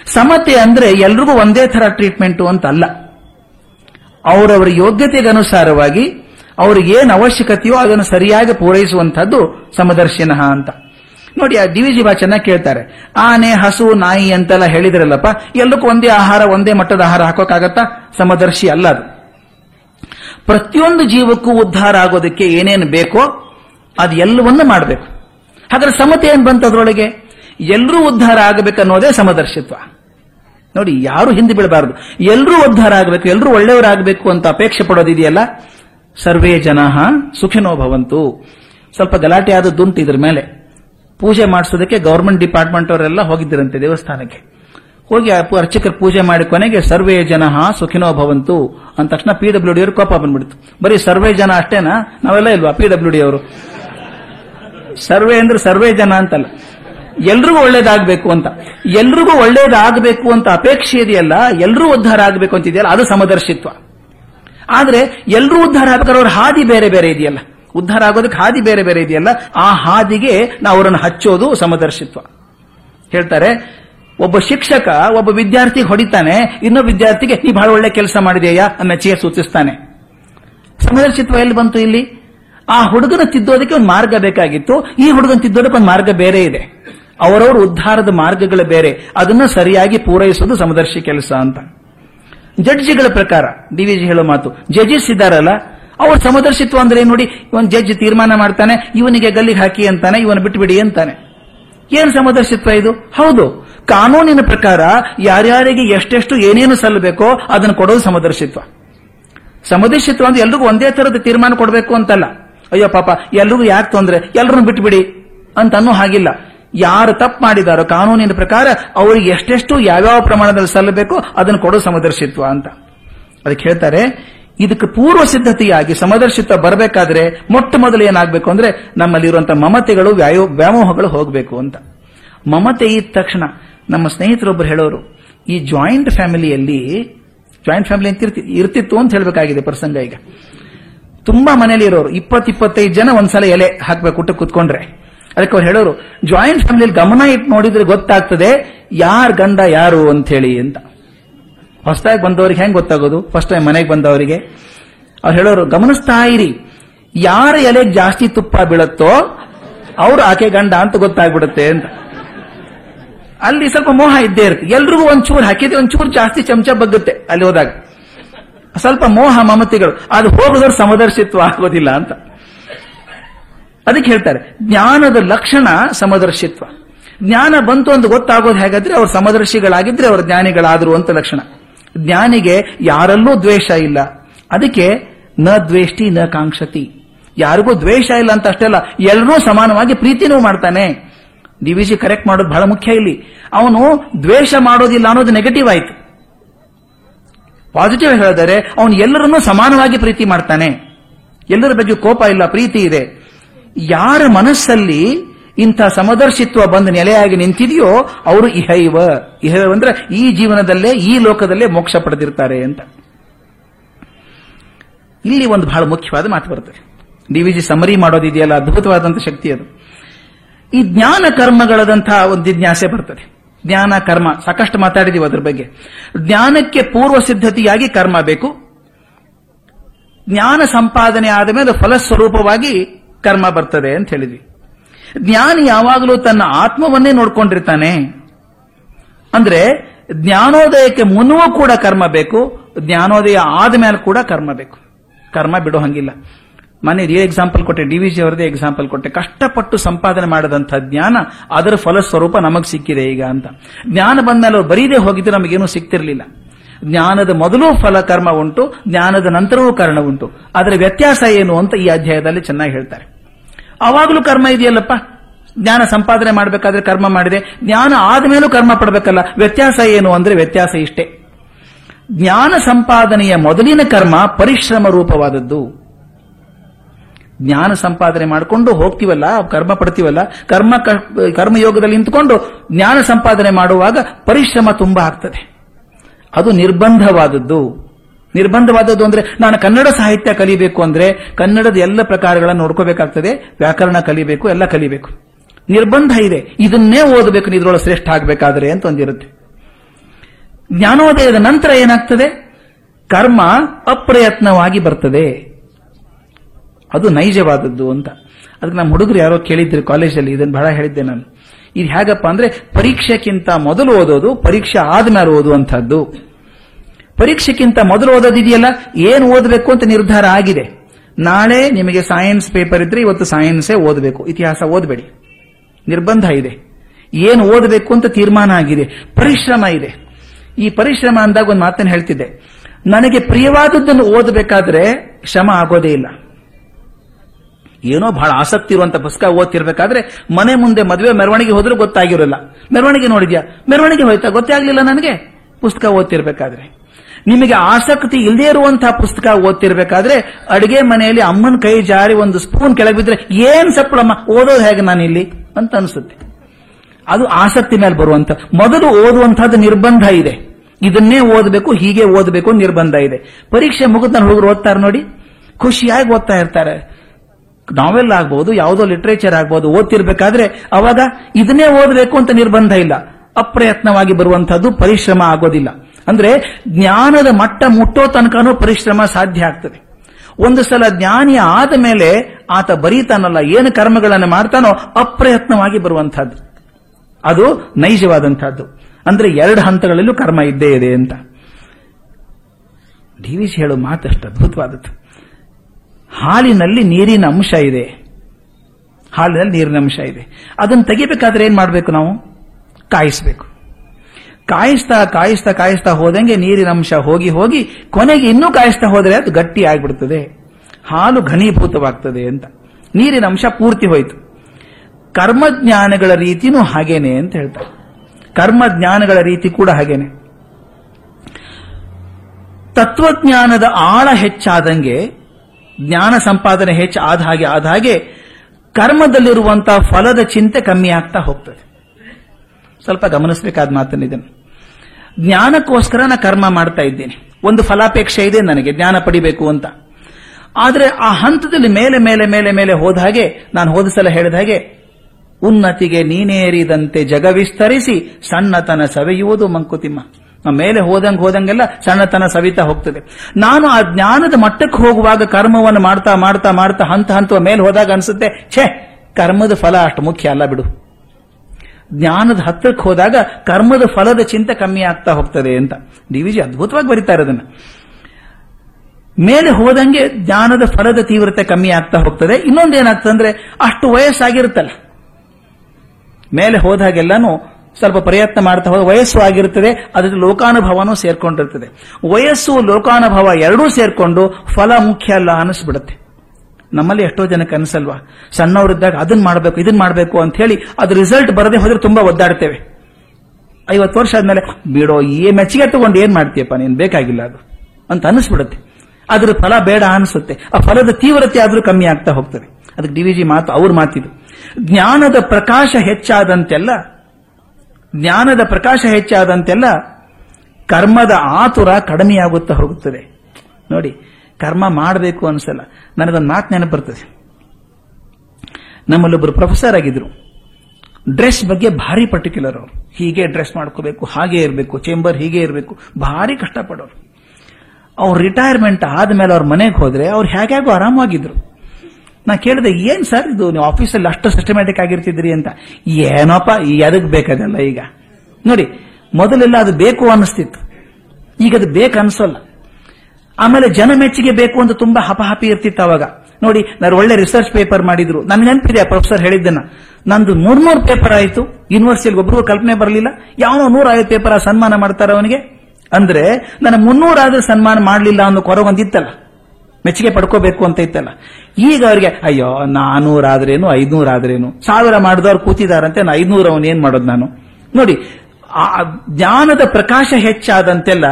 ಸಮತೆ ಅಂದ್ರೆ ಎಲ್ರಿಗೂ ಒಂದೇ ತರ ಟ್ರೀಟ್ಮೆಂಟ್ ಅಂತ ಅಲ್ಲ ಅವರವರ ಯೋಗ್ಯತೆಗೆ ಅನುಸಾರವಾಗಿ ಅವ್ರಿಗೆ ಏನು ಅವಶ್ಯಕತೆಯೋ ಅದನ್ನು ಸರಿಯಾಗಿ ಪೂರೈಸುವಂತಹದ್ದು ಸಮದರ್ಶನ ಅಂತ. ನೋಡಿ ಆ ಡಿ ಬಾ ಚೆನ್ನಾಗಿ ಕೇಳ್ತಾರೆ. ಆನೆ, ಹಸು, ನಾಯಿ ಅಂತೆಲ್ಲ ಹೇಳಿದ್ರಲ್ಲಪ್ಪ, ಎಲ್ಲಕ್ಕೂ ಒಂದೇ ಆಹಾರ, ಒಂದೇ ಮಟ್ಟದ ಆಹಾರ ಹಾಕೋಕ್ಕಾಗತ್ತಾ? ಸಮದರ್ಶಿ ಅಲ್ಲ ಅದು. ಪ್ರತಿಯೊಂದು ಜೀವಕ್ಕೂ ಉದ್ಧಾರ ಆಗೋದಕ್ಕೆ ಏನೇನು ಬೇಕೋ ಅದು ಎಲ್ಲವನ್ನೂ ಮಾಡಬೇಕು. ಹಾಗಾದ್ರೆ ಸಮತೆ ಏನ್ ಬಂತು ಅದರೊಳಗೆ? ಎಲ್ಲರೂ ಉದ್ಧಾರ ಆಗಬೇಕನ್ನೋದೇ ಸಮದರ್ಶಿತ್ವ. ನೋಡಿ, ಯಾರು ಹಿಂದೆ ಬೀಳಬಾರದು. ಎಲ್ಲರೂ ಉದ್ಧಾರ ಆಗಬೇಕು, ಎಲ್ಲರೂ ಒಳ್ಳೆಯವರಾಗಬೇಕು ಅಂತ ಅಪೇಕ್ಷೆ ಪಡೋದಿದೆಯಲ್ಲ ಸರ್ವೇ ಜನ ಸುಖಿನೋ ಭವಂತು. ಸ್ವಲ್ಪ ಗಲಾಟೆ ಆದದ್ದುಂಟು ಇದ್ರ ಮೇಲೆ. ಪೂಜೆ ಮಾಡಿಸೋದಕ್ಕೆ ಗೌರ್ಮೆಂಟ್ ಡಿಪಾರ್ಟ್ಮೆಂಟ್ ಅವರೆಲ್ಲ ಹೋಗಿದ್ದಿರಂತೆ ದೇವಸ್ಥಾನಕ್ಕೆ. ಹೋಗಿ ಅರ್ಚಕರು ಪೂಜೆ ಮಾಡಿ ಕೊನೆಗೆ ಸರ್ವೇ ಜನ ಸುಖಿನೋ ಭವಂತು ಅಂದ ತಕ್ಷಣ ಪಿ ಡಬ್ಲ್ಯೂ ಡಿ ಅವರು ಕೋಪ ಬಂದ್ಬಿಡ್ತು. ಬರೀ ಸರ್ವೇ ಜನ ಅಷ್ಟೇನಾ? ನಾವೆಲ್ಲ ಇಲ್ವಾ ಪಿ ಡಬ್ಲ್ಯೂ ಡಿ ಅವರು? ಸರ್ವೇ ಅಂದ್ರೆ ಸರ್ವೇ ಜನ ಅಂತಲ್ಲ. ಎಲ್ರಿಗೂ ಒಳ್ಳೇದಾಗಬೇಕು ಅಂತ. ಎಲ್ರಿಗೂ ಒಳ್ಳೇದಾಗಬೇಕು ಅಂತ ಅಪೇಕ್ಷೆ ಇದೆಯಲ್ಲ ಎಲ್ಲರೂ ಉದ್ಧಾರ ಆಗಬೇಕು ಅಂತಿದೆಯಲ್ಲ ಅದು ಸಮದರ್ಶಿತ್ವ. ಆದ್ರೆ ಎಲ್ಲರೂ ಉದ್ಧಾರ ಆಗ್ಬೇಕಾದ್ರೆ ಅವ್ರ ಹಾದಿ ಬೇರೆ ಬೇರೆ ಇದೆಯಲ್ಲ. ಉದ್ಧಾರ ಆಗೋದಕ್ಕೆ ಹಾದಿ ಬೇರೆ ಬೇರೆ ಇದೆಯಲ್ಲ, ಆ ಹಾದಿಗೆ ನಾವು ಅವರನ್ನು ಹಚ್ಚೋದು ಸಮದರ್ಶಿತ್ವ. ಹೇಳ್ತಾರೆ, ಒಬ್ಬ ಶಿಕ್ಷಕ, ಒಬ್ಬ ವಿದ್ಯಾರ್ಥಿ ಹೊಡಿತಾನೆ, ಇನ್ನೊಬ್ಬ ವಿದ್ಯಾರ್ಥಿಗೆ, ನೀ ಬಹಳ ಒಳ್ಳೆ ಕೆಲಸ ಮಾಡಿದೆಯಾ ಅನ್ನಚಿಯ ಸೂಚಿಸ್ತಾನೆ. ಸಮದರ್ಶಿತ್ವ ಎಲ್ಲಿ ಬಂತು ಇಲ್ಲಿ? ಆ ಹುಡುಗನ ತಿದ್ದೋದಕ್ಕೆ ಒಂದು ಮಾರ್ಗ ಬೇಕಾಗಿತ್ತು, ಈ ಹುಡುಗನ ತಿದ್ದೋದಕ್ಕೆ ಒಂದು ಮಾರ್ಗ ಬೇರೆ ಇದೆ. ಅವರವರ ಉದ್ಧಾರದ ಮಾರ್ಗಗಳು ಬೇರೆ, ಅದನ್ನ ಸರಿಯಾಗಿ ಪೂರೈಸೋದು ಸಮದರ್ಶಿ ಕೆಲಸ ಅಂತ. ಜಡ್ಜಿಗಳ ಪ್ರಕಾರ ಡಿವಿಜಿ ಹೇಳೋ ಮಾತು ಜಡ್ಜಸ್ ಇದ್ದಾರಲ್ಲ ಅವ್ರ ಸಮದರ್ಶಿತ್ವ ಅಂದ್ರೆ ನೋಡಿ? ಇವನ್ ಜಡ್ಜ್ ತೀರ್ಮಾನ ಮಾಡ್ತಾನೆ, ಇವನಿಗೆ ಗಲ್ಲಿಗೆ ಹಾಕಿ ಅಂತಾನೆ, ಇವನು ಬಿಟ್ಬಿಡಿ ಅಂತಾನೆ. ಏನ್ ಸಮದರ್ಶಿತ್ವ ಇದು? ಹೌದು. ಕಾನೂನಿನ ಪ್ರಕಾರ ಯಾರ್ಯಾರಿಗೆ ಎಷ್ಟೆಷ್ಟು ಏನೇನು ಸಲ್ಲಬೇಕೋ ಅದನ್ನು ಕೊಡೋದು ಸಮದರ್ಶಿತ್ವ. ಸಮದರ್ಶಿತ್ವ ಅಂದ್ರೆ ಎಲ್ರಿಗೂ ಒಂದೇ ತರದ ತೀರ್ಮಾನ ಕೊಡಬೇಕು ಅಂತಲ್ಲ. ಅಯ್ಯೋ ಪಾಪ, ಎಲ್ರಿಗೂ ಯಾಕೆ ತೊಂದ್ರೆ? ಎಲ್ಲರನ್ನು ಬಿಟ್ಬಿಡಿ ಅಂತ ಅನ್ನೋ ಹಾಗಿಲ್ಲ. ಯಾರು ತಪ್ಪು ಮಾಡಿದಾರೋ ಕಾನೂನಿನ ಪ್ರಕಾರ ಅವರಿಗೆ ಎಷ್ಟೆಷ್ಟು ಯಾವ್ಯಾವ ಪ್ರಮಾಣದಲ್ಲಿ ಸಲ್ಲಬೇಕೋ ಅದನ್ನು ಕೊಡೋ ಸಮದರ್ಶಿತ್ವ ಅಂತ. ಅದಕ್ಕೆ ಹೇಳ್ತಾರೆ ಇದಕ್ಕೆ ಪೂರ್ವ ಸಿದ್ಧತೆಯಾಗಿ ಸಮದರ್ಶಿತ ಬರಬೇಕಾದ್ರೆ ಮೊಟ್ಟ ಮೊದಲು ಏನಾಗಬೇಕು ಅಂದ್ರೆ ನಮ್ಮಲ್ಲಿರುವಂತಹ ಮಮತೆಗಳು, ವ್ಯಾಯೋ, ವ್ಯಾಮೋಹಗಳು ಹೋಗಬೇಕು ಅಂತ. ಮಮತೆ ಇದ್ದ ತಕ್ಷಣ ನಮ್ಮ ಸ್ನೇಹಿತರೊಬ್ಬರು ಹೇಳೋರು, ಈ ಜಾಯಿಂಟ್ ಫ್ಯಾಮಿಲಿಯಲ್ಲಿ ಜಾಯಿಂಟ್ ಫ್ಯಾಮಿಲಿ ಅಂತ ಇರ್ತಿ- ಇರ್ತಿತ್ತು ಅಂತ ಹೇಳಬೇಕಾಗಿದೆ ಪ್ರಸಂಗ ಈಗ. ತುಂಬಾ ಮನೆಯಲ್ಲಿ ಇರೋರು ಇಪ್ಪತ್ ಇಪ್ಪತ್ತೈದು ಜನ ಒಂದ್ಸಲ ಎಲೆ ಹಾಕಬೇಕು ಊಟ ಕುತ್ಕೊಂಡ್ರೆ. ಅದಕ್ಕೆ ಅವ್ರು ಹೇಳೋರು ಜಾಯಿಂಟ್ ಫ್ಯಾಮಿಲಿಯಲ್ಲಿ ಗಮನ ಇಟ್ಟು ನೋಡಿದ್ರೆ ಗೊತ್ತಾಗ್ತದೆ, ಯಾರ್ ಗಂಡ ಯಾರು ಅಂತ ಹೇಳಿ ಅಂತ. ಹೊಸದಾಗಿ ಬಂದವರಿಗೆ ಹೆಂಗ್ ಗೊತ್ತಾಗೋದು? ಫಸ್ಟ್ ಟೈಮ್ ಮನೆಗೆ ಬಂದವರಿಗೆ. ಅವ್ರು ಹೇಳೋರು ಗಮನಿಸ್ತಾ ಇರಿ ಯಾರ ಎಲೆಗೆ ಜಾಸ್ತಿ ತುಪ್ಪ ಬೀಳುತ್ತೋ ಅವ್ರು ಆಕೆ ಗಂಡ ಅಂತ ಗೊತ್ತಾಗ್ಬಿಡುತ್ತೆ ಅಂತ. ಅಲ್ಲಿ ಸ್ವಲ್ಪ ಮೋಹ ಇದ್ದೇ ಇರುತ್ತೆ. ಎಲ್ರಿಗೂ ಒಂಚೂರು ಹಾಕಿದ್ರೆ ಒಂಚೂರು ಜಾಸ್ತಿ ಚಮಚ ಬಗ್ಗುತ್ತೆ ಅಲ್ಲಿ ಹೋದಾಗ. ಸ್ವಲ್ಪ ಮೋಹ ಮಮತೆಗಳು. ಅದು ಹೋಗುದ್ರ ಸಮದರ್ಶಿತ್ವ ಆಗೋದಿಲ್ಲ ಅಂತ. ಅದಕ್ಕೆ ಹೇಳ್ತಾರೆ, ಜ್ಞಾನದ ಲಕ್ಷಣ ಸಮದರ್ಶಿತ್ವ. ಜ್ಞಾನ ಬಂತು ಅಂತ ಗೊತ್ತಾಗೋದು ಹೇಗಾದ್ರೆ ಅವ್ರು ಸಮದರ್ಶಿಗಳಾಗಿದ್ರೆ ಅವರು ಜ್ಞಾನಿಗಳಾದ್ರು ಅಂತ ಲಕ್ಷಣ. ಜ್ಞಾನಿಗೆ ಯಾರಲ್ಲೂ ದ್ವೇಷ ಇಲ್ಲ. ಅದಕ್ಕೆ ನ ದ್ವೇಷಿ ನ ಕಾಂಕ್ಷತಿ. ಯಾರಿಗೂ ದ್ವೇಷ ಇಲ್ಲ ಅಂತ ಅಷ್ಟೇ ಅಲ್ಲ ಎಲ್ಲರೂ ಸಮಾನವಾಗಿ ಪ್ರೀತಿನೂ ಮಾಡ್ತಾನೆ. ಡಿವಿಜಿ ಕರೆಕ್ಟ್ ಮಾಡೋದು ಬಹಳ ಮುಖ್ಯ ಇಲ್ಲಿ. ಅವನು ದ್ವೇಷ ಮಾಡೋದಿಲ್ಲ ಅನ್ನೋದು ನೆಗೆಟಿವ್ ಆಯ್ತು. ಪಾಸಿಟಿವ್ ಹೇಳಿದರೆ ಅವನು ಎಲ್ಲರನ್ನೂ ಸಮಾನವಾಗಿ ಪ್ರೀತಿ ಮಾಡ್ತಾನೆ. ಎಲ್ಲರ ಬಗ್ಗೆ ಕೋಪ ಇಲ್ಲ, ಪ್ರೀತಿ ಇದೆ. ಯಾರ ಮನಸ್ಸಲ್ಲಿ ಇಂಥ ಸಮದರ್ಶಿತ್ವ ಬಂದು ನೆಲೆಯಾಗಿ ನಿಂತಿದೆಯೋ ಅವರು ಇಹೈವ. ಇಹೈವ ಅಂದ್ರೆ ಈ ಜೀವನದಲ್ಲೇ, ಈ ಲೋಕದಲ್ಲೇ ಮೋಕ್ಷ ಪಡೆದಿರ್ತಾರೆ ಅಂತ. ಇಲ್ಲಿ ಒಂದು ಬಹಳ ಮುಖ್ಯವಾದ ಮಾತು ಬರ್ತದೆ. ಜಿ ಸಮರಿ ಮಾಡೋದಿದೆಯಲ್ಲ ಅದ್ಭುತವಾದಂತಹ ಶಕ್ತಿ ಅದು. ಈ ಜ್ಞಾನ ಕರ್ಮಗಳದಂತಹ ಒಂದು ಜಿಜ್ಞಾಸೆ ಬರ್ತದೆ. ಜ್ಞಾನ, ಕರ್ಮ, ಸಾಕಷ್ಟು ಮಾತಾಡಿದೀವಿ ಅದ್ರ ಬಗ್ಗೆ. ಜ್ಞಾನಕ್ಕೆ ಪೂರ್ವ ಸಿದ್ಧತೆಯಾಗಿ ಕರ್ಮ ಬೇಕು. ಜ್ಞಾನ ಸಂಪಾದನೆ ಆದ ಮೇಲೆ ಫಲಸ್ವರೂಪವಾಗಿ ಕರ್ಮ ಬರ್ತದೆ ಅಂತ ಹೇಳಿದ್ವಿ. ಜ್ಞಾನಿ ಯಾವಾಗಲೂ ತನ್ನ ಆತ್ಮವನ್ನೇ ನೋಡ್ಕೊಂಡಿರ್ತಾನೆ. ಅಂದ್ರೆ ಜ್ಞಾನೋದಯಕ್ಕೆ ಮುನ್ನೂ ಕೂಡ ಕರ್ಮ ಬೇಕು, ಜ್ಞಾನೋದಯ ಆದ ಮೇಲೆ ಕೂಡ ಕರ್ಮ ಬೇಕು. ಕರ್ಮ ಬಿಡೋ ಹಂಗಿಲ್ಲ. ಮನೆ ಇದೇ ಎಕ್ಸಾಂಪಲ್ ಕೊಟ್ಟೆ ಡಿ ವಿ ಅವರದೇ ಎಕ್ಸಾಂಪಲ್ ಕೊಟ್ಟೆ. ಕಷ್ಟಪಟ್ಟು ಸಂಪಾದನೆ ಮಾಡಿದಂತ ಜ್ಞಾನ ಅದರ ಫಲಸ್ವರೂಪ ನಮಗೆ ಸಿಕ್ಕಿದೆ ಈಗ ಅಂತ. ಜ್ಞಾನ ಬಂದ್ಮೇಲೆ ಅವ್ರು ಬರೀದೇ ಹೋಗಿದ್ರೆ ನಮಗೇನು ಸಿಕ್ತಿರ್ಲಿಲ್ಲ. ಜ್ಞಾನದ ಮೊದಲು ಫಲ ಕರ್ಮ ಉಂಟು, ಜ್ಞಾನದ ನಂತರವೂ ಕರ್ಣ ಉಂಟು. ಅದರ ವ್ಯತ್ಯಾಸ ಏನು ಅಂತ ಈ ಅಧ್ಯಾಯದಲ್ಲಿ ಚೆನ್ನಾಗಿ ಹೇಳ್ತಾರೆ. ಅವಾಗಲೂ ಕರ್ಮ ಇದೆಯಲ್ಲಪ್ಪ? ಜ್ಞಾನ ಸಂಪಾದನೆ ಮಾಡಬೇಕಾದ್ರೆ ಕರ್ಮ ಮಾಡಿದೆ. ಜ್ಞಾನ ಆದಮೇಲೂ ಕರ್ಮ ಪಡಬೇಕಲ್ಲ. ವ್ಯತ್ಯಾಸ ಏನು ಅಂದ್ರೆ ವ್ಯತ್ಯಾಸ ಇಷ್ಟೇ. ಜ್ಞಾನ ಸಂಪಾದನೆಯ ಮೊದಲಿನ ಕರ್ಮ ಪರಿಶ್ರಮ ರೂಪವಾದದ್ದು. ಜ್ಞಾನ ಸಂಪಾದನೆ ಮಾಡಿಕೊಂಡು ಹೋಗ್ತೀವಲ್ಲ, ಕರ್ಮ ಪಡ್ತೀವಲ್ಲ, ಕರ್ಮ ಕರ್ಮಯೋಗದಲ್ಲಿ ನಿಂತುಕೊಂಡು ಜ್ಞಾನ ಸಂಪಾದನೆ ಮಾಡುವಾಗ ಪರಿಶ್ರಮ ತುಂಬಾ ಆಗ್ತದೆ. ಅದು ನಿರ್ಬಂಧವಾದದ್ದು. ನಿರ್ಬಂಧವಾದದ್ದು ಅಂದ್ರೆ ನಾನು ಕನ್ನಡ ಸಾಹಿತ್ಯ ಕಲಿಬೇಕು ಅಂದ್ರೆ ಕನ್ನಡದ ಎಲ್ಲ ಪ್ರಕಾರಗಳನ್ನು ನೋಡ್ಕೋಬೇಕಾಗ್ತದೆ, ವ್ಯಾಕರಣ ಕಲಿಬೇಕು, ಎಲ್ಲ ಕಲಿಬೇಕು. ನಿರ್ಬಂಧ ಇದೆ. ಇದನ್ನೇ ಓದಬೇಕು, ಇದರೊಳಗೆ ಶ್ರೇಷ್ಠ ಆಗಬೇಕಾದ್ರೆ ಅಂತ ಒಂದಿರುತ್ತೆ. ಜ್ಞಾನೋದಯದ ನಂತರ ಏನಾಗ್ತದೆ? ಕರ್ಮ ಅಪ್ರಯತ್ನವಾಗಿ ಬರ್ತದೆ. ಅದು ನೈಜವಾದದ್ದು ಅಂತ. ಅದಕ್ಕೆ ನಮ್ಮ ಹುಡುಗರು ಯಾರೋ ಕೇಳಿದ್ರು ಕಾಲೇಜಲ್ಲಿ, ಇದನ್ನು ಬಹಳ ಹೇಳಿದ್ದೆ ನಾನು. ಇದು ಹೇಗಪ್ಪ ಅಂದ್ರೆ ಪರೀಕ್ಷೆಕ್ಕಿಂತ ಮೊದಲು ಓದೋದು, ಪರೀಕ್ಷೆ ಆದ್ಮೇಲೆ ಓದುವಂತಹದ್ದು ಪರೀಕ್ಷೆಕ್ಕಿಂತ ಮೊದಲು ಓದೋದಿದೆಯಲ್ಲ? ಏನು ಓದಬೇಕು ಅಂತ ನಿರ್ಧಾರ ಆಗಿದೆ. ನಾಳೆ ನಿಮಗೆ ಸೈನ್ಸ್ ಪೇಪರ್ ಇದ್ರೆ ಇವತ್ತು ಸೈನ್ಸೇ ಓದಬೇಕು. ಇತಿಹಾಸ ಓದಬೇಡಿ. ನಿರ್ಬಂಧ ಇದೆ. ಏನು ಓದಬೇಕು ಅಂತ ತೀರ್ಮಾನ ಆಗಿದೆ. ಪರಿಶ್ರಮ ಇದೆ. ಈ ಪರಿಶ್ರಮ ಅಂದಾಗ ಒಂದು ಮಾತನ್ನು ಹೇಳ್ತಿದ್ದೆ. ನನಗೆ ಪ್ರಿಯವಾದದ್ದನ್ನು ಓದಬೇಕಾದ್ರೆ ಶ್ರಮ ಆಗೋದೇ ಇಲ್ಲ. ಏನೋ ಬಹಳ ಆಸಕ್ತಿ ಇರುವಂತ ಪುಸ್ತಕ ಓದ್ತಿರ್ಬೇಕಾದ್ರೆ ಮನೆ ಮುಂದೆ ಮದುವೆ ಮೆರವಣಿಗೆ ಹೋದ್ರೂ ಗೊತ್ತಾಗಿರೋಲ್ಲ. ಮೆರವಣಿಗೆ ನೋಡಿದ್ಯಾ? ಮೆರವಣಿಗೆ ಹೋಯ್ತಾ? ಗೊತ್ತೇ ಆಗ್ಲಿಲ್ಲ ನನಗೆ. ಪುಸ್ತಕ ಓದ್ತಿರ್ಬೇಕಾದ್ರೆ. ನಿಮಗೆ ಆಸಕ್ತಿ ಇಲ್ಲದೆ ಇರುವಂತಹ ಪುಸ್ತಕ ಓದ್ತಿರ್ಬೇಕಾದ್ರೆ ಅಡಿಗೆ ಮನೆಯಲ್ಲಿ ಅಮ್ಮನ ಕೈ ಜಾರಿ ಒಂದು ಸ್ಪೂನ್ ಕೆಳಗೆ ಬಿದ್ರೆ ಏನ್ ಸಪ್ಪಳಮ್ಮ, ಓದೋದು ಹೇಗೆ ನಾನು ಇಲ್ಲಿ ಅಂತ ಅನಿಸುತ್ತೆ. ಅದು ಆಸಕ್ತಿ ಮೇಲೆ ಬರುವಂತ. ಮೊದಲು ಓದುವಂತಹದ್ದು ನಿರ್ಬಂಧ ಇದೆ. ಇದನ್ನೇ ಓದಬೇಕು, ಹೀಗೆ ಓದಬೇಕು ನಿರ್ಬಂಧ ಇದೆ. ಪರೀಕ್ಷೆ ಮುಗಿದ ಹುಡುಗರು ಓದ್ತಾರೆ ನೋಡಿ. ಖುಷಿಯಾಗಿ ಓದ್ತಾ ಇರ್ತಾರೆ. ನಾವೆಲ್ ಆಗ್ಬಹುದು ಯಾವುದೋ ಲಿಟ್ರೇಚರ್ ಆಗ್ಬಹುದು ಓದ್ತಿರ್ಬೇಕಾದ್ರೆ ಅವಾಗ ಇದನ್ನೇ ಓದಬೇಕು ಅಂತ ನಿರ್ಬಂಧ ಇಲ್ಲ. ಅಪ್ರಯತ್ನವಾಗಿ ಬರುವಂತಹದ್ದು ಪರಿಶ್ರಮ ಆಗೋದಿಲ್ಲ. ಅಂದ್ರೆ ಜ್ಞಾನದ ಮಟ್ಟ ಮುಟ್ಟೋ ತನಕನೂ ಪರಿಶ್ರಮ ಸಾಧ್ಯ ಆಗ್ತದೆ. ಒಂದು ಸಲ ಜ್ಞಾನಿ ಆದ ಮೇಲೆ ಆತ ಬರೀತಾನಲ್ಲ, ಏನು ಕರ್ಮಗಳನ್ನು ಮಾಡ್ತಾನೋ ಅಪ್ರಯತ್ನವಾಗಿ ಬರುವಂತಹದ್ದು ಅದು ನೈಜವಾದಂತಹದ್ದು ಅಂದ್ರೆ ಎರಡು ಹಂತಗಳಲ್ಲೂ ಕರ್ಮ ಇದ್ದೇ ಇದೆ ಅಂತ. ಡಿ ವಿ ಸಿ ಹೇಳೋ ಮಾತಷ್ಟು ಅದ್ಭುತವಾದದ್ದು. ಹಾಲಿನಲ್ಲಿ ನೀರಿನ ಅಂಶ ಇದೆ. ಹಾಲಿನಲ್ಲಿ ನೀರಿನ ಅಂಶ ಇದೆ. ಅದನ್ನು ತೆಗಿಬೇಕಾದ್ರೆ ಏನ್ ಮಾಡಬೇಕು ನಾವು? ಕಾಯಿಸ್ಬೇಕು. ಕಾಯಿಸ್ತಾ ಕಾಯಿಸ್ತಾ ಕಾಯಿಸ್ತಾ ಹೋದಂಗೆ ನೀರಿನ ಅಂಶ ಹೋಗಿ ಹೋಗಿ ಕೊನೆಗೆ ಇನ್ನೂ ಕಾಯಿಸ್ತಾ ಹೋದರೆ ಅದು ಗಟ್ಟಿ ಆಗ್ಬಿಡ್ತದೆ. ಹಾಲು ಘನೀಭೂತವಾಗ್ತದೆ ಅಂತ. ನೀರಿನ ಅಂಶ ಪೂರ್ತಿ ಹೋಯಿತು. ಕರ್ಮಜ್ಞಾನಗಳ ರೀತಿನೂ ಹಾಗೇನೆ ಅಂತ ಹೇಳ್ತಾರೆ. ಕರ್ಮಜ್ಞಾನಗಳ ರೀತಿ ಕೂಡ ಹಾಗೇನೆ. ತತ್ವಜ್ಞಾನದ ಆಳ ಹೆಚ್ಚಾದಂಗೆ, ಜ್ಞಾನ ಸಂಪಾದನೆ ಹೆಚ್ಚು ಆದ ಹಾಗೆ ಆದ ಹಾಗೆ, ಕರ್ಮದಲ್ಲಿರುವಂತಹ ಫಲದ ಚಿಂತೆ ಕಮ್ಮಿ ಆಗ್ತಾ ಹೋಗ್ತದೆ. ಸ್ವಲ್ಪ ಗಮನಿಸಬೇಕಾದ ಮಾತನ್ನಿದನ್ನು ಜ್ಞಾನಕ್ಕೋಸ್ಕರ ನಾನು ಕರ್ಮ ಮಾಡ್ತಾ ಇದ್ದೀನಿ. ಒಂದು ಫಲಾಪೇಕ್ಷೆ ಇದೆ ನನಗೆ, ಜ್ಞಾನ ಪಡಿಬೇಕು ಅಂತ. ಆದರೆ ಆ ಹಂತದಲ್ಲಿ ಮೇಲೆ ಮೇಲೆ ಮೇಲೆ ಮೇಲೆ ಹೋದ ಹಾಗೆ, ನಾನು ಹೋದ ಸಲ ಹೇಳಿದ ಹಾಗೆ, ಉನ್ನತಿಗೆ ನೀನೇರಿದಂತೆ ಜಗ ವಿಸ್ತರಿಸಿ ಸಣ್ಣತನ ಸವೆಯುವುದು ಮಂಕುತಿಮ್ಮ. ನಾವು ಮೇಲೆ ಹೋದಂಗೆ ಹೋದಂಗೆಲ್ಲ ಸಣ್ಣತನ ಸವಿತಾ ಹೋಗ್ತದೆ. ನಾನು ಆ ಜ್ಞಾನದ ಮಟ್ಟಕ್ಕೆ ಹೋಗುವಾಗ ಕರ್ಮವನ್ನು ಮಾಡ್ತಾ ಮಾಡ್ತಾ ಮಾಡ್ತಾ ಹಂತ ಹಂತ ಮೇಲೆ ಹೋದಾಗ ಅನ್ಸುತ್ತೆ, ಛೇ, ಕರ್ಮದ ಫಲ ಅಷ್ಟು ಮುಖ್ಯ ಅಲ್ಲ ಬಿಡು. ಜ್ಞಾನದ ಹತ್ತಿರಕ್ಕೆ ಹೋದಾಗ ಕರ್ಮದ ಫಲದ ಚಿಂತೆ ಕಮ್ಮಿ ಆಗ್ತಾ ಹೋಗ್ತದೆ ಅಂತ. ಡಿ ವಿಜಿ ಅದ್ಭುತವಾಗಿ ಬರೀತಾರೆ ಅದನ್ನ ಮೇಲೆ ಹೋದಂಗೆ ಜ್ಞಾನದ ಫಲದ ತೀವ್ರತೆ ಕಮ್ಮಿ ಆಗ್ತಾ ಹೋಗ್ತದೆ. ಇನ್ನೊಂದು ಏನಾಗ್ತದೆ ಅಷ್ಟು ವಯಸ್ಸಾಗಿರುತ್ತಲ್ಲ. ಮೇಲೆ ಹೋದಾಗೆಲ್ಲಾನು ಸ್ವಲ್ಪ ಪ್ರಯತ್ನ ಮಾಡ್ತಾ ಹೋದ ವಯಸ್ಸು ಆಗಿರುತ್ತದೆ ಅದಕ್ಕೆ ಲೋಕಾನುಭವನೂ ಸೇರ್ಕೊಂಡಿರ್ತದೆ. ವಯಸ್ಸು ಲೋಕಾನುಭವ ಎರಡೂ ಸೇರ್ಕೊಂಡು ಫಲ ಮುಖ್ಯ ಅಲ್ಲ ಅನಿಸ್ಬಿಡುತ್ತೆ ನಮ್ಮಲ್ಲಿ ಎಷ್ಟೋ ಜನಕ್ಕೆ ಅನಿಸಲ್ವಾ? ಸಣ್ಣವರಿದ್ದಾಗ ಅದನ್ನ ಮಾಡಬೇಕು ಇದನ್ನ ಮಾಡಬೇಕು ಅಂತ ಹೇಳಿ ಅದು ರಿಸಲ್ಟ್ ಬರದೆ ಹೋದ್ರೆ ತುಂಬಾ ಒದ್ದಾಡ್ತೇವೆ. ಐವತ್ತು ವರ್ಷ ಆದ್ಮೇಲೆ, ಬಿಡೋ, ಈ ಮೆಚ್ಚಿಗೆ ತಗೊಂಡು ಏನ್ ಮಾಡ್ತೀಯಪ್ಪ, ನೀನ್ ಬೇಕಾಗಿಲ್ಲ ಅದು ಅಂತ ಅನಿಸ್ಬಿಡುತ್ತೆ. ಅದ್ರ ಫಲ ಬೇಡ ಅನಿಸುತ್ತೆ. ಆ ಫಲದ ತೀವ್ರತೆ ಆದ್ರೂ ಕಮ್ಮಿ ಆಗ್ತಾ ಹೋಗ್ತದೆ. ಅದಕ್ಕೆ ಡಿವಿಜಿ ಮಾತು, ಅವ್ರ ಮಾತಿದು ಜ್ಞಾನದ ಪ್ರಕಾಶ ಹೆಚ್ಚಾದಂತೆಲ್ಲ, ಜ್ಞಾನದ ಪ್ರಕಾಶ ಹೆಚ್ಚಾದಂತೆಲ್ಲ ಕರ್ಮದ ಆತುರ ಕಡಿಮೆಯಾಗುತ್ತಾ ಹೋಗುತ್ತದೆ. ನೋಡಿ ಕರ್ಮ ಮಾಡಬೇಕು ಅನ್ಸಲ್ಲ. ನನಗೊಂದು ಮಾತು ನೆನಪು ಬರ್ತದೆ ನಮ್ಮಲ್ಲೊಬ್ಬರು ಪ್ರೊಫೆಸರ್ ಆಗಿದ್ರು. ಡ್ರೆಸ್ ಬಗ್ಗೆ ಭಾರಿ ಪರ್ಟಿಕ್ಯುಲರ್ ಅವರು. ಹೀಗೆ ಡ್ರೆಸ್ ಮಾಡ್ಕೋಬೇಕು, ಹಾಗೆ ಇರಬೇಕು ಚೇಂಬರ್ ಹೀಗೆ ಇರಬೇಕು. ಭಾರಿ ಕಷ್ಟಪಡೋರು. ಅವ್ರ ರಿಟೈರ್ಮೆಂಟ್ ಆದಮೇಲೆ ಅವ್ರ ಮನೆಗೆ ಹೋದ್ರೆ ಅವ್ರು ಹೇಗ್ಯಾಗೂ ಆರಾಮಾಗಿದ್ರು ನಾ ಕೇಳಿದೆ, ಏನ್ ಸರ್ ಇದು? ನೀವು ಆಫೀಸಲ್ಲಿ ಅಷ್ಟು ಸಿಸ್ಟಮ್ಯಾಟಿಕ್ ಆಗಿರ್ತಿದ್ರಿ ಅಂತ. ಏನೋಪ್ಪ ಎದಕ್ ಬೇಕಾಗಲ್ಲ ಈಗ? ನೋಡಿ, ಮೊದಲೆಲ್ಲ ಅದು ಬೇಕು ಅನ್ನಿಸ್ತಿತ್ತು. ಈಗ ಅದು ಬೇಕು ಅನ್ಸೋಲ್ಲ ಆಮೇಲೆ ಜನ ಮೆಚ್ಚುಗೆ ಬೇಕು ಅಂತ ತುಂಬಾ ಹಪಹಪಿ ಇರ್ತಿತ್ತು ಅವಾಗ. ನೋಡಿ, ನಾನು ಒಳ್ಳೆ ರಿಸರ್ಚ್ ಪೇಪರ್ ಮಾಡಿದ್ರು. ನನ್ಗೆ ನೆನಪಿದೆ ಆ ಪ್ರೊಫೆಸರ್ ಹೇಳಿದ್ದನ್ನ. ನಂದು ಮೂರ್ನೂರು ಪೇಪರ್ ಆಯಿತು. ಯೂನಿವರ್ಸಿಟಿಗೆ ಒಬ್ಬರಿಗೂ ಕಲ್ಪನೆ ಬರಲಿಲ್ಲ. ಯಾವ ನೂರ ಐದು ಪೇಪರ್ ಆ ಸನ್ಮಾನ ಮಾಡ್ತಾರೆ ಅವನಿಗೆ. ಅಂದ್ರೆ, ನನ್ನ ಮುನ್ನೂರಾದ್ರೂ ಸನ್ಮಾನ ಮಾಡಲಿಲ್ಲ ಅನ್ನೋ ಕೊರಗೊಂದಿತ್ತಲ್ಲ ಮೆಚ್ಚುಗೆ ಪಡ್ಕೋಬೇಕು ಅಂತ ಇತ್ತಲ್ಲ. ಈಗ ಅವ್ರಿಗೆ, ಅಯ್ಯೋ ನಾನೂರಾದ್ರೇನು ಐದ್ನೂರಾದ್ರೇನು ಸಾವಿರ ಮಾಡಿದವ್ರು ಕೂತಿದಾರಂತೆ ನಾನು ಐದ್ನೂರ ಅವನು ಏನ್ ಮಾಡೋದು ನಾನು? ನೋಡಿ ಆ, ಜ್ಞಾನದ ಪ್ರಕಾಶ ಹೆಚ್ಚಾದಂತೆಲ್ಲ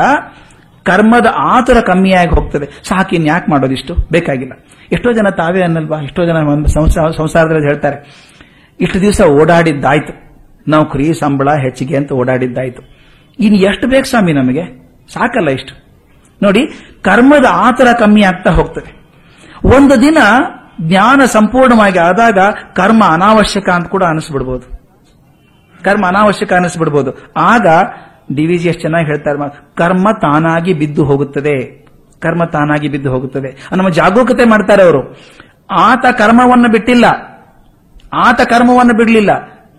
ಕರ್ಮದ ಆತರ ಕಮ್ಮಿಯಾಗಿ ಹೋಗ್ತದೆ. ಸಾಕಿ ಇನ್ ಯಾಕೆ ಮಾಡೋದಿಷ್ಟು ಬೇಕಾಗಿಲ್ಲ. ಎಷ್ಟೋ ಜನ ತಾವೇ ಅನ್ನಲ್ವಾ? ಎಷ್ಟೋ ಜನ ಒಂದು ಸಂಸಾರ- ಸಂಸಾರದಲ್ಲಿ ಹೇಳ್ತಾರೆ, ಇಷ್ಟು ದಿವಸ ಓಡಾಡಿದ್ದಾಯ್ತು. ನೌಕರಿ, ಸಂಬಳ, ಹೆಚ್ಚಿಗೆ ಅಂತ ಓಡಾಡಿದ್ದಾಯ್ತು. ಇನ್ನು ಎಷ್ಟು ಬೇಕು ಸ್ವಾಮಿ ನಮಗೆ? ಸಾಕಲ್ಲ ಇಷ್ಟು. ನೋಡಿ, ಕರ್ಮದ ಆತರ ಕಮ್ಮಿ ಆಗ್ತಾ ಹೋಗ್ತದೆ. ಒಂದು ದಿನ ಜ್ಞಾನ ಸಂಪೂರ್ಣವಾಗಿ ಆದಾಗ ಕರ್ಮ ಅನಾವಶ್ಯಕ ಅಂತ ಕೂಡ ಅನಿಸ್ಬಿಡ್ಬೋದು. ಕರ್ಮ ಅನಾವಶ್ಯಕ ಅನಿಸ್ಬಿಡ್ಬೋದು. ಆಗ ಡಿ ವಿ ಎಷ್ಟು ಚೆನ್ನಾಗಿ ಹೇಳ್ತಾರೆ ಕರ್ಮ ತಾನಾಗಿ ಬಿದ್ದು ಹೋಗುತ್ತದೆ. ಕರ್ಮ ತಾನಾಗಿ ಬಿದ್ದು ಹೋಗುತ್ತದೆ. ನಮ್ಮ ಜಾಗರೂಕತೆ ಮಾಡ್ತಾರೆ ಅವರು. ಆತ ಕರ್ಮವನ್ನು ಬಿಟ್ಟಿಲ್ಲ. ಆತ ಕರ್ಮವನ್ನು ಬಿಡಲಿಲ್ಲ.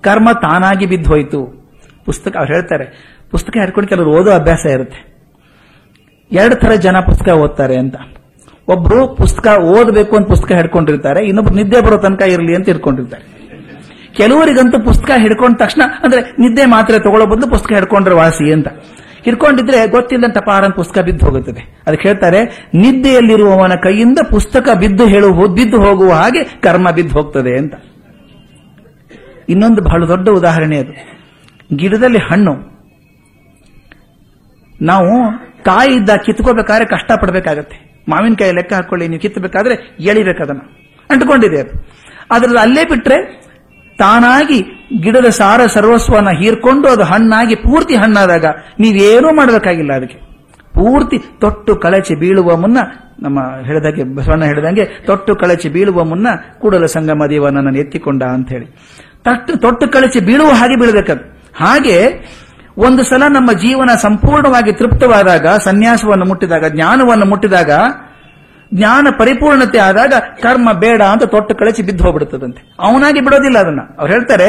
ಕರ್ಮ ತಾನಾಗಿ ಬಿದ್ದು ಹೋಯಿತು. ಪುಸ್ತಕ ಅವ್ರು ಹೇಳ್ತಾರೆ. ಪುಸ್ತಕ ಹಿಡ್ಕೊಂಡು ಕೆಲವರು ಓದೋ ಅಭ್ಯಾಸ ಇರುತ್ತೆ. ಎರಡು ಥರ ಜನ ಪುಸ್ತಕ ಓದ್ತಾರೆ ಅಂತ. ಒಬ್ರು ಪುಸ್ತಕ ಓದಬೇಕು ಅಂತ ಪುಸ್ತಕ ಹಿಡ್ಕೊಂಡಿರ್ತಾರೆ. ಇನ್ನೊಬ್ರು ನಿದ್ದೆ ಬರೋ ತನಕ ಇರಲಿ ಅಂತ ಇಟ್ಕೊಂಡಿರ್ತಾರೆ ಕೆಲವರಿಗಂತೂ ಪುಸ್ತಕ ಹಿಡ್ಕೊಂಡ ತಕ್ಷಣ, ಅಂದ್ರೆ ನಿದ್ದೆ ಮಾತ್ರೆ ತಗೊಳ್ಳೋ ಬದಲು ಪುಸ್ತಕ ಹಿಡ್ಕೊಂಡ್ರೆ ವಾಸಿ ಅಂತ. ಹಿಡ್ಕೊಂಡಿದ್ರೆ ಗೊತ್ತಿಲ್ಲಂತ ಪಾರನ್ ಪುಸ್ತಕ ಬಿದ್ದು ಹೋಗುತ್ತದೆ. ಅದಕ್ಕೆ ಹೇಳ್ತಾರೆ, ನಿದ್ದೆಯಲ್ಲಿರುವವನ ಕೈಯಿಂದ ಪುಸ್ತಕ ಬಿದ್ದು ಹೇಳು ಬಿದ್ದು ಹೋಗುವ ಹಾಗೆ ಕರ್ಮ ಬಿದ್ದು ಹೋಗ್ತದೆ ಅಂತ. ಇನ್ನೊಂದು ಬಹಳ ದೊಡ್ಡ ಉದಾಹರಣೆ ಅದು. ಗಿಡದಲ್ಲಿ ಹಣ್ಣು. ನಾವು ಕಾಯಿ ಇದ್ದ ಕಿತ್ಕೋಬೇಕಾದ್ರೆ ಕಷ್ಟ ಪಡಬೇಕಾಗತ್ತೆ ಮಾವಿನಕಾಯಿ ಲೆಕ್ಕ ಹಾಕೊಳ್ಳಿ, ನೀವು ಕಿತ್ತಬೇಕಾದ್ರೆ ಎಳಿಬೇಕು ಅದನ್ನ ಅಂಟ್ಕೊಂಡಿದೆ ಅದು. ಅದ್ರಲ್ಲಿ ಅಲ್ಲೇ ಬಿಟ್ರೆ ತಾನಾಗಿ ಗಿಡದ ಸಾರ ಸರ್ವಸ್ವನ ಹೀರ್ಕೊಂಡು ಅದು ಹಣ್ಣಾಗಿ ಪೂರ್ತಿ ಹಣ್ಣಾದಾಗ ನೀವೇನೂ ಮಾಡಬೇಕಾಗಿಲ್ಲ ಅದಕ್ಕೆ. ಪೂರ್ತಿ ತೊಟ್ಟು ಕಳಚಿ ಬೀಳುವ ಮುನ್ನ ನಮ್ಮ ಹೇಳಿದಾಗೆ ಬಸವಣ್ಣ ಹೇಳಿದಂಗೆ ತೊಟ್ಟು ಕಳಚಿ ಬೀಳುವ ಮುನ್ನ ಕೂಡಲ ಸಂಗಮ ದೇವ ನನ್ನನ್ನು ಎತ್ತಿಕೊಂಡ ಅಂತ ಹೇಳಿ ತಟ್ಟು ತೊಟ್ಟು ಕಳಚಿ ಬೀಳುವ ಹಾಗೆ ಬೀಳಬೇಕದು. ಹಾಗೆ ಒಂದು ಸಲ ನಮ್ಮ ಜೀವನ ಸಂಪೂರ್ಣವಾಗಿ ತೃಪ್ತವಾದಾಗ, ಸನ್ಯಾಸವನ್ನು ಮುಟ್ಟಿದಾಗ, ಜ್ಞಾನವನ್ನು ಮುಟ್ಟಿದಾಗ ಜ್ಞಾನ ಪರಿಪೂರ್ಣತೆ ಆದಾಗ ಕರ್ಮ ಬೇಡ ಅಂತ ತೊಟ್ಟು ಕಳಚಿ ಬಿದ್ದು ಹೋಗ್ಬಿಡುತ್ತದಂತೆ ಅವನಾಗಿ ಬಿಡೋದಿಲ್ಲ ಅದನ್ನ. ಅವ್ರು ಹೇಳ್ತಾರೆ,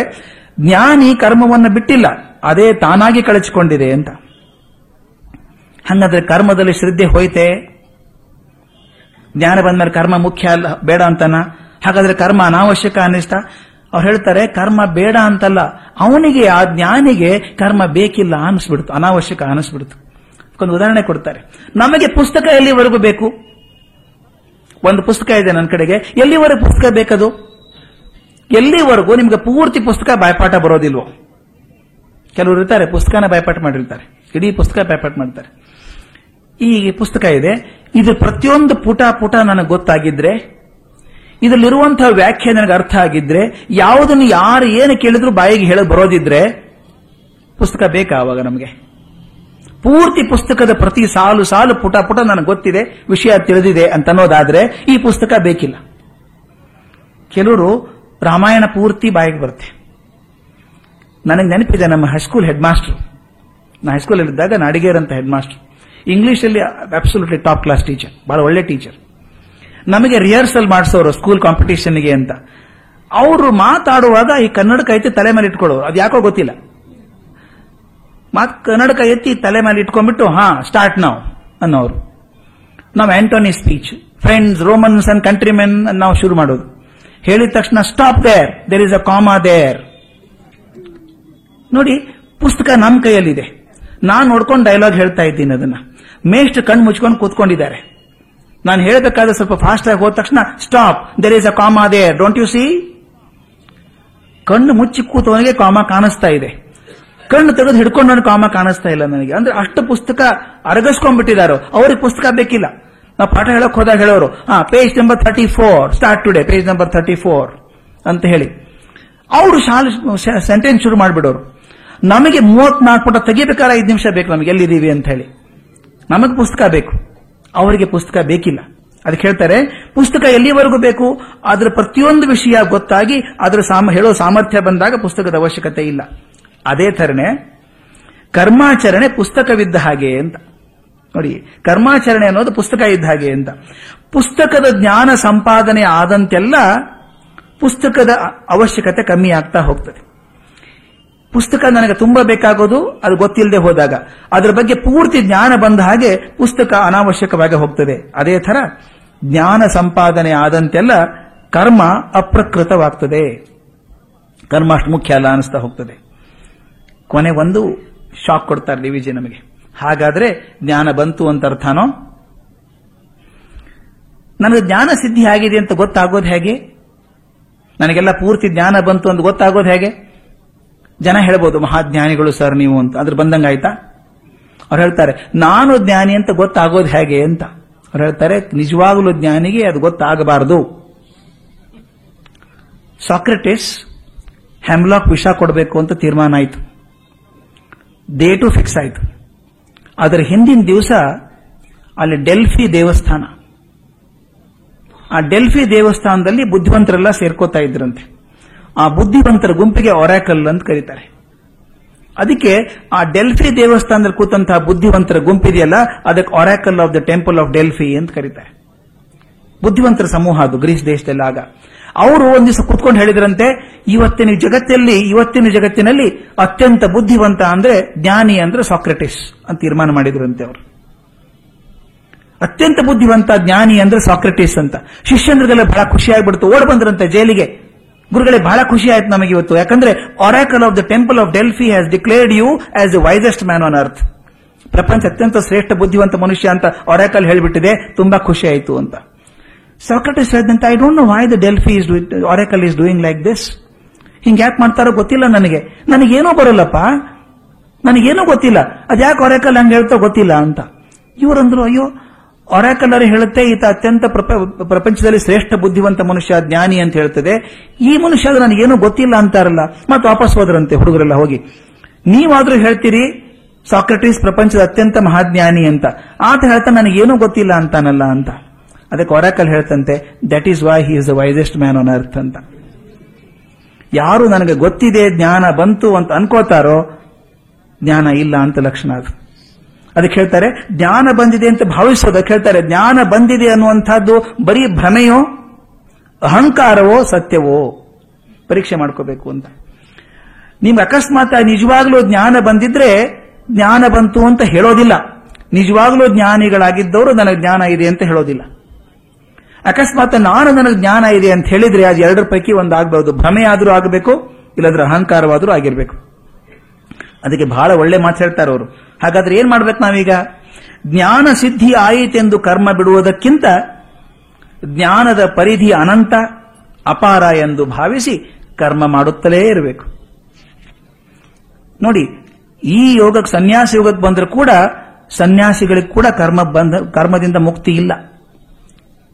ಜ್ಞಾನಿ ಕರ್ಮವನ್ನು ಬಿಟ್ಟಿಲ್ಲ, ಅದೇ ತಾನಾಗಿ ಕಳಚಿಕೊಂಡಿದೆ ಅಂತ. ಹಂಗಾದ್ರೆ ಕರ್ಮದಲ್ಲಿ ಶ್ರದ್ಧೆ ಹೋಯ್ತೆ? ಜ್ಞಾನ ಬಂದ್ಮೇಲೆ ಕರ್ಮ ಮುಖ್ಯ ಅಲ್ಲ, ಬೇಡ ಅಂತನ? ಹಾಗಾದ್ರೆ ಕರ್ಮ ಅನಾವಶ್ಯಕ ಅನಿಷ್ಟ? ಅವ್ರು ಹೇಳ್ತಾರೆ, ಕರ್ಮ ಬೇಡ ಅಂತಲ್ಲ, ಅವನಿಗೆ, ಆ ಜ್ಞಾನಿಗೆ ಕರ್ಮ ಬೇಕಿಲ್ಲ ಅನಿಸ್ಬಿಡ್ತು, ಅನಾವಶ್ಯಕ ಅನಿಸ್ಬಿಡ್ತು. ಒಂದು ಉದಾಹರಣೆ ಕೊಡ್ತಾರೆ. ನಮಗೆ ಪುಸ್ತಕ ಎಲ್ಲಿವರೆಗೂ ಬೇಕು? ಒಂದು ಪುಸ್ತಕ ಇದೆ ನನ್ನ ಕಡೆಗೆ. ಎಲ್ಲಿವರೆಗೂ ಪುಸ್ತಕ ಬೇಕದು? ಎಲ್ಲಿವರೆಗೂ ನಿಮ್ಗೆ ಪೂರ್ತಿ ಪುಸ್ತಕ ಬಾಯ್ಪಾಠ ಬರೋದಿಲ್ವೋ? ಕೆಲವರು ಇರ್ತಾರೆ, ಪುಸ್ತಕನ ಬಾಯ್ಪಾಠ ಮಾಡಿರ್ತಾರೆ. ಇಡೀ ಪುಸ್ತಕ ಬಾಯ್ಪಾಠ ಮಾಡ್ತಾರೆ. ಈ ಪುಸ್ತಕ ಇದೆ. ಇದು ಪ್ರತಿಯೊಂದು ಪುಟ ಪುಟ ನನಗೆ ಗೊತ್ತಾಗಿದ್ರೆ, ಇದರಲ್ಲಿರುವಂತಹ ವ್ಯಾಖ್ಯೆ ನನಗೆ ಅರ್ಥ ಆಗಿದ್ರೆ, ಯಾವುದನ್ನು ಯಾರು ಏನು ಕೇಳಿದ್ರು ಬಾಯಿಗೆ ಹೇಳಿ ಬರೋದಿದ್ರೆ, ಪುಸ್ತಕ ಬೇಕಾ ಅವಾಗ ನಮಗೆ? ಪೂರ್ತಿ ಪುಸ್ತಕದ ಪ್ರತಿ ಸಾಲು ಸಾಲು ಪುಟ ಪುಟ ನನಗೆ ಗೊತ್ತಿದೆ, ವಿಷಯ ತಿಳಿದಿದೆ ಅಂತ ಅನ್ನೋದಾದ್ರೆ ಈ ಪುಸ್ತಕ ಬೇಕಿಲ್ಲ. ಕೆಲವರು ರಾಮಾಯಣ ಪೂರ್ತಿ ಬಾಯಿಗೆ ಬರುತ್ತೆ. ನನಗೆ ನೆನಪಿದೆ ನಮ್ಮ ಹೈಸ್ಕೂಲ್ ಹೆಡ್ ಮಾಸ್ಟರ್ ನಾ ಹೈಸ್ಕೂಲಲ್ಲಿದ್ದಾಗ ನಾಡಿಗೇರ್ ಅಂತ ಹೆಡ್ ಮಾಸ್ಟರ್ ಇಂಗ್ಲಿಷಲ್ಲಿ ಅಬ್ಸಲ್ಯೂಟ್ಲಿ ಟಾಪ್ ಕ್ಲಾಸ್ ಟೀಚರ್ ಬಹಳ ಒಳ್ಳೆ ಟೀಚರ್ ನಮಗೆ ರಿಹರ್ಸಲ್ ಮಾಡಿಸೋರು ಸ್ಕೂಲ್ ಕಾಂಪಿಟೇಷನ್ಗೆ ಅಂತ. ಅವರು ಮಾತಾಡುವಾಗ ಈ ಕನ್ನಡಕ ಐತೆ ತಲೆ ಮೇಲೆ ಇಟ್ಕೊಳ್ಳೋರು ಅದು ಯಾಕೋ ಗೊತ್ತಿಲ್ಲ. ಮಾತ್ ಕನ್ನಡಕ ಎತ್ತಿ ತಲೆ ಮೇಲೆ ಇಟ್ಕೊಂಡ್ಬಿಟ್ಟು, ಹಾ ಸ್ಟಾರ್ಟ್ ನಾವು ಅನ್ನೋರು. ನಾವು Antony speech friends Romans and countrymen ನಾವು ಶುರು ಮಾಡೋದು. ಹೇಳಿದ ತಕ್ಷಣ stop there there is a comma there ನೋಡಿ, ಪುಸ್ತಕ ನಮ್ಮ ಕೈಯಲ್ಲಿದೆ. ನಾನು ನೋಡ್ಕೊಂಡು ಡೈಲಾಗ್ ಹೇಳ್ತಾ ಇದ್ದೀನಿ ಅದನ್ನ. ಮೇಸ್ಟ್ ಕಣ್ಣು ಮುಚ್ಕೊಂಡು ಕೂತ್ಕೊಂಡಿದ್ದಾರೆ. ನಾನು ಹೇಳಬೇಕಾದ್ರೆ ಸ್ವಲ್ಪ ಫಾಸ್ಟ್ ಆಗಿ ಹೋದ ತಕ್ಷಣ stop there is a comma there don't you see ಕಣ್ಣು ಮುಚ್ಚಿ ಕೂತವನಿಗೆ ಕಾಮ ಕಾಣಿಸ್ತಾ ಇದೆ. ಕಣ್ಣು ತೆಗೆದು ಹಿಡ್ಕೊಂಡು ಕಾಮ ಕಾಣಿಸ್ತಾ ಇಲ್ಲ ನನಗೆ. ಅಂದ್ರೆ ಅಷ್ಟು ಪುಸ್ತಕ ಅರಗಿಸ್ಕೊಂಡ್ಬಿಟ್ಟಿದಾರೋ. ಅವ್ರಿಗೆ ಪುಸ್ತಕ ಬೇಕಿಲ್ಲ. ನಾವು ಪಾಠ ಹೇಳಕ್ ಹೋದಾಗ ಹೇಳೋರು, ಹಾ page number thirty four start today page number thirty four ಅಂತ ಹೇಳಿ. ಅವರು ಶಾಲೆ ಸೆಂಟೆನ್ಸ್ ಶುರು ಮಾಡಿಬಿಡೋರು. ನಮಗೆ ಮೂವತ್ನಾಲ್ಕು ಪುಟ ತೆಗಿಬೇಕಾದ ಐದು ನಿಮಿಷ ಬೇಕು ನಮಗೆ, ಎಲ್ಲಿದ್ದೀವಿ ಅಂತ ಹೇಳಿ. ನಮಗೆ ಪುಸ್ತಕ ಬೇಕು. ಅವರಿಗೆ ಪುಸ್ತಕ ಬೇಕಿಲ್ಲ. ಅದಕ್ಕೆ ಹೇಳ್ತಾರೆ, ಪುಸ್ತಕ ಎಲ್ಲಿವರೆಗೂ ಬೇಕು? ಅದರ ಪ್ರತಿಯೊಂದು ವಿಷಯ ಗೊತ್ತಾಗಿ, ಅದರ ಸಾಮ, ಹೇಳೋ ಸಾಮರ್ಥ್ಯ ಬಂದಾಗ ಪುಸ್ತಕದ ಅವಶ್ಯಕತೆ ಇಲ್ಲ. ಅದೇ ಥರನೇ ಕರ್ಮಾಚರಣೆ ಪುಸ್ತಕವಿದ್ದ ಹಾಗೆ ಅಂತ. ನೋಡಿ, ಕರ್ಮಾಚರಣೆ ಅನ್ನೋದು ಪುಸ್ತಕ ಇದ್ದ ಹಾಗೆ ಅಂತ. ಪುಸ್ತಕದ ಜ್ಞಾನ ಸಂಪಾದನೆ ಆದಂತೆಲ್ಲ ಪುಸ್ತಕದ ಅವಶ್ಯಕತೆ ಕಮ್ಮಿ ಆಗ್ತಾ ಹೋಗ್ತದೆ. ಪುಸ್ತಕ ನನಗೆ ತುಂಬಾ ಬೇಕಾಗೋದು, ಅದು ಗೊತ್ತಿಲ್ಲದೆ ಹೋದಾಗ. ಅದರ ಬಗ್ಗೆ ಪೂರ್ತಿ ಜ್ಞಾನ ಬಂದ ಹಾಗೆ ಪುಸ್ತಕ ಅನಾವಶ್ಯಕವಾಗಿ ಹೋಗ್ತದೆ. ಅದೇ ತರ ಜ್ಞಾನ ಸಂಪಾದನೆ ಆದಂತೆಲ್ಲ ಕರ್ಮ ಅಪ್ರಕೃತವಾಗ್ತದೆ. ಕರ್ಮ ಅಷ್ಟು ಮುಖ್ಯ ಅಲ್ಲ ಅನಿಸ್ತಾ ಹೋಗ್ತದೆ. ಕೊನೆ ಒಂದು ಶಾಕ್ ಕೊಡ್ತಾರೆ ಡಿ ನಮಗೆ. ಹಾಗಾದ್ರೆ ಜ್ಞಾನ ಬಂತು ಅಂತ ಅರ್ಥನೋ? ನನಗೆ ಜ್ಞಾನ ಸಿದ್ಧಿ ಆಗಿದೆ ಅಂತ ಗೊತ್ತಾಗೋದು ಹೇಗೆ? ನನಗೆಲ್ಲ ಪೂರ್ತಿ ಜ್ಞಾನ ಬಂತು ಅಂತ ಗೊತ್ತಾಗೋದು ಹೇಗೆ? ಜನ ಹೇಳ್ಬೋದು, ಮಹಾಜ್ಞಾನಿಗಳು ಸರ್ ನೀವು ಅಂತ. ಅದ್ರ ಬಂದಂಗಾಯ್ತಾ ಅವ್ರು ಹೇಳ್ತಾರೆ, ನಾನು ಜ್ಞಾನಿ ಅಂತ ಗೊತ್ತಾಗೋದು ಹೇಗೆ ಅಂತ. ಅವ್ರು ಹೇಳ್ತಾರೆ, ನಿಜವಾಗಲೂ ಜ್ಞಾನಿಗೆ ಅದು ಗೊತ್ತಾಗಬಾರದು. ಸಾಕ್ರೆಟಿಸ್, ಹ್ಯಾಮ್ಲಾಕ್ ವಿಷ ಕೊಡಬೇಕು ಅಂತ ತೀರ್ಮಾನ ಆಯಿತು. ಡೇಟು ಫಿಕ್ಸ್ ಆಯಿತು. ಅದರ ಹಿಂದಿನ ದಿವಸ ಅಲ್ಲಿ ಡೆಲ್ಫಿ ದೇವಸ್ಥಾನ. ಆ ಡೆಲ್ಫಿ ದೇವಸ್ಥಾನದಲ್ಲಿ ಬುದ್ಧಿವಂತರೆಲ್ಲ ಸೇರ್ಕೋತಾ ಇದ್ರಂತೆ. ಆ ಬುದ್ಧಿವಂತರ ಗುಂಪಿಗೆ ಒರಾಕಲ್ ಅಂತ ಕರೀತಾರೆ. ಅದಕ್ಕೆ ಆ ಡೆಲ್ಫಿ ದೇವಸ್ಥಾನದಲ್ಲಿ ಕೂತಂತಹ ಬುದ್ಧಿವಂತರ ಗುಂಪಿದೆಯಲ್ಲ, ಅದಕ್ಕೆ oracle of the temple of Delphi ಅಂತ ಕರೀತಾರೆ. ಬುದ್ಧಿವಂತರ ಸಮೂಹ ಅದು, ಗ್ರೀಸ್ ದೇಶದಲ್ಲಿ ಆಗ ಅವರು ಒಂದ್ ದಿವಸ ಕೂತ್ಕೊಂಡು ಹೇಳಿದ್ರಂತೆ, ಇವತ್ತಿನ ಜಗತ್ತಲ್ಲಿ, ಇವತ್ತಿನ ಜಗತ್ತಿನಲ್ಲಿ ಅತ್ಯಂತ ಬುದ್ಧಿವಂತ ಅಂದ್ರೆ ಜ್ಞಾನಿ ಅಂದ್ರೆ ಸಾಕ್ರೆಟಿಸ್ ಅಂತ ತೀರ್ಮಾನ ಮಾಡಿದ್ರಂತೆ ಅವರು. ಅತ್ಯಂತ ಬುದ್ಧಿವಂತ ಜ್ಞಾನಿ ಅಂದ್ರೆ ಸಾಕ್ರೆಟಿಸ್ ಅಂತ. ಶಿಷ್ಯಂದ್ರಿಗೆಲ್ಲ ಬಹಳ ಖುಷಿ ಆಗ್ಬಿಡ್ತು. ಓಡ್ ಬಂದ್ರಂತೆ ಜೈಲಿಗೆ. ಗುರುಗಳೇ, ಬಹಳ ಖುಷಿ ಆಯ್ತು ನಮಗೆ ಇವತ್ತು. ಯಾಕಂದ್ರೆ oracle of the temple of Delphi has declared you as the wisest man on earth ಪ್ರಪಂಚ ಅತ್ಯಂತ ಶ್ರೇಷ್ಠ, ಬುದ್ಧಿವಂತ ಮನುಷ್ಯ ಅಂತ ಒರಾಕಲ್ ಹೇಳಿಬಿಟ್ಟಿದೆ. ತುಂಬಾ ಖುಷಿ ಆಯ್ತು ಅಂತ. ಸಾಕ್ರೆಟಿಸ್ ಹೇಳಿದಂತೆ I don't know why the Delphi is oracle is doing like this ಹಿಂಗ್ ಯಾಕೆ ಮಾಡ್ತಾರೋ ಗೊತ್ತಿಲ್ಲ ನನಗೆ. ನನಗೇನೋ ಬರಲ್ಲಪ್ಪ. ನನಗೇನೋ ಗೊತ್ತಿಲ್ಲ. ಅದ್ಯಾಕೆ ಒರೆಕಲ್ ಹಂಗೆ ಹೇಳ್ತಾ ಗೊತ್ತಿಲ್ಲ ಅಂತ. ಇವರಂದ್ರು, ಅಯ್ಯೋ ಒರೆಕಲ್ ಅವರು ಹೇಳುತ್ತೆ, ಈತ ಅತ್ಯಂತ ಪ್ರಪ- ಪ್ರಪಂಚದಲ್ಲಿ ಶ್ರೇಷ್ಠ ಬುದ್ಧಿವಂತ ಮನುಷ್ಯ, ಜ್ಞಾನಿ ಅಂತ ಹೇಳ್ತದೆ. ಈ ಮನುಷ್ಯ ಅದು ನನಗೇನೋ ಗೊತ್ತಿಲ್ಲ ಅಂತಾರಲ್ಲ. ಮತ್ತೆ ವಾಪಸ್ ಹೋದ್ರಂತೆ ಹುಡುಗರೆಲ್ಲ ಹೋಗಿ. ನೀವಾದ್ರೂ ಹೇಳ್ತೀರಿ, ಸಾಕ್ರೆಟಿಸ್ ಪ್ರಪಂಚದ ಅತ್ಯಂತ ಮಹಾಜ್ಞಾನಿ ಅಂತ. ಆತ ಹೇಳ್ತಾ, ನನಗೇನು ಗೊತ್ತಿಲ್ಲ ಅಂತಾನಲ್ಲ ಅಂತ. ಅದಕ್ಕೆ oracle ಹೇಳ್ತಂತೆ that is why he is the wisest man on earth ಅಂತ. ಯಾರು ನನಗೆ ಗೊತ್ತಿದೆ ಜ್ಞಾನ ಬಂತು ಅಂತ ಅನ್ಕೋತಾರೋ, ಜ್ಞಾನ ಇಲ್ಲ ಅಂತ ಲಕ್ಷಣ ಅದು. ಅದಕ್ಕೆ ಹೇಳ್ತಾರೆ, ಜ್ಞಾನ ಬಂದಿದೆ ಅಂತ ಭಾವಿಸೋದಕ್ಕೆ ಹೇಳ್ತಾರೆ, ಜ್ಞಾನ ಬಂದಿದೆ ಅನ್ನುವಂಥದ್ದು ಬರೀ ಭ್ರಮೆಯೋ, ಅಹಂಕಾರವೋ, ಸತ್ಯವೋ? ಪರೀಕ್ಷೆ ಮಾಡ್ಕೋಬೇಕು ಅಂತ. ನಿಮ್ಗೆ ಅಕಸ್ಮಾತ್ ನಿಜವಾಗ್ಲೂ ಜ್ಞಾನ ಬಂದಿದ್ರೆ, ಜ್ಞಾನ ಬಂತು ಅಂತ ಹೇಳೋದಿಲ್ಲ. ನಿಜವಾಗ್ಲೂ ಜ್ಞಾನಿಗಳಾಗಿದ್ದವರು, ನನಗೆ ಜ್ಞಾನ ಇದೆ ಅಂತ ಹೇಳೋದಿಲ್ಲ. ಅಕಸ್ಮಾತ್ ನಾನು ನನಗೆ ಜ್ಞಾನ ಇದೆ ಅಂತ ಹೇಳಿದ್ರೆ ಅದು ಎರಡರ ಪೈಕಿ ಒಂದು ಭ್ರಮೆ ಆದರೂ ಆಗಬೇಕು, ಇಲ್ಲದ್ರೆ ಅಹಂಕಾರವಾದರೂ ಆಗಿರ್ಬೇಕು. ಅದಕ್ಕೆ ಬಹಳ ಒಳ್ಳೆ ಮಾತು ಹೇಳ್ತಾರೆ ಅವರು. ಹಾಗಾದ್ರೆ ಏನ್ ಮಾಡ್ಬೇಕು ನಾವೀಗ? ಜ್ಞಾನ ಸಿದ್ಧಿ ಆಯಿತೆಂದು ಕರ್ಮ ಬಿಡುವುದಕ್ಕಿಂತ ಜ್ಞಾನದ ಪರಿಧಿ ಅನಂತ, ಅಪಾರ ಎಂದು ಭಾವಿಸಿ ಕರ್ಮ ಮಾಡುತ್ತಲೇ ಇರಬೇಕು. ನೋಡಿ, ಈ ಯೋಗಕ್ಕೆ ಸನ್ಯಾಸ ಯೋಗಕ್ಕೆ ಬಂದರೂ ಕೂಡ ಸನ್ಯಾಸಿಗಳಿಗೆ ಕೂಡ ಕರ್ಮ ಬಂದ, ಕರ್ಮದಿಂದ ಮುಕ್ತಿ ಇಲ್ಲ.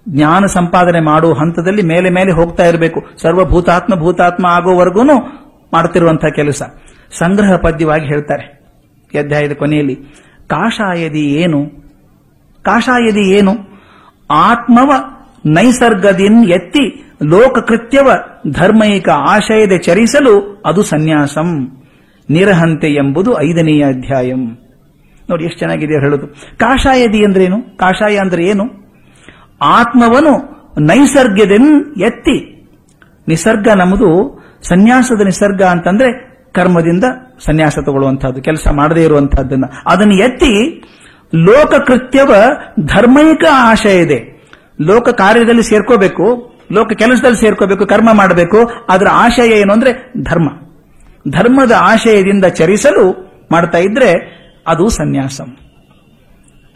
ಜ್ಞಾನ ಸಂಪಾದನೆ ಮಾಡುವ ಹಂತದಲ್ಲಿ ಮೇಲೆ ಮೇಲೆ ಹೋಗ್ತಾ ಇರಬೇಕು. ಸರ್ವಭೂತಾತ್ಮ ಭೂತಾತ್ಮ ಆಗೋವರೆಗೂ ಮಾಡುತ್ತಿರುವಂತಹ ಕೆಲಸ. ಸಂಗ್ರಹ ಪದ್ಯವಾಗಿ ಹೇಳ್ತಾರೆ. ಅಧ್ಯಾಯದ ಕೊನೆಯಲ್ಲಿ, ಕಾಷಾಯದಿ ಏನು? ಕಾಷಾಯದಿ ಏನು? ಆತ್ಮವ ನೈಸರ್ಗದಿನ್ ಎತ್ತಿ ಲೋಕಕೃತ್ಯವ ಧರ್ಮೈಕ ಆಶಯದ ಚರಿಸಲು ಅದು ಸನ್ಯಾಸಂ. ನಿರಹಂತೆ ಎಂಬುದು ಐದನೆಯ ಅಧ್ಯಾಯಂ. ನೋಡಿ, ಎಷ್ಟು ಚೆನ್ನಾಗಿದೆ ಹೇಳೋದು. ಕಾಷಾಯದಿ ಅಂದ್ರೇನು? ಕಾಷಾಯ ಅಂದ್ರೆ ಏನು? ಆತ್ಮವನು ನೈಸರ್ಗ್ಯದೆನ್ ಎತ್ತಿ. ನಿಸರ್ಗ ನಮ್ಮದು ಸನ್ಯಾಸದ ನಿಸರ್ಗ ಅಂತಂದ್ರೆ ಕರ್ಮದಿಂದ ಸನ್ಯಾಸ ತಗೊಳ್ಳುವಂತಹದ್ದು ಕೆಲಸ ಮಾಡದೇ ಇರುವಂತಹದ್ದನ್ನ ಅದನ್ನು ಎತ್ತಿ ಲೋಕ ಕೃತ್ಯವ ಧರ್ಮೈಕ ಆಶಯ ಇದೆ. ಲೋಕ ಕಾರ್ಯದಲ್ಲಿ ಸೇರ್ಕೋಬೇಕು, ಲೋಕ ಕೆಲಸದಲ್ಲಿ ಸೇರ್ಕೋಬೇಕು, ಕರ್ಮ ಮಾಡಬೇಕು, ಅದರ ಆಶಯ ಏನು ಅಂದ್ರೆ ಧರ್ಮ. ಧರ್ಮದ ಆಶಯದಿಂದ ಚರಿಸಲು ಮಾಡ್ತಾ ಇದ್ರೆ ಅದು ಸನ್ಯಾಸಂ.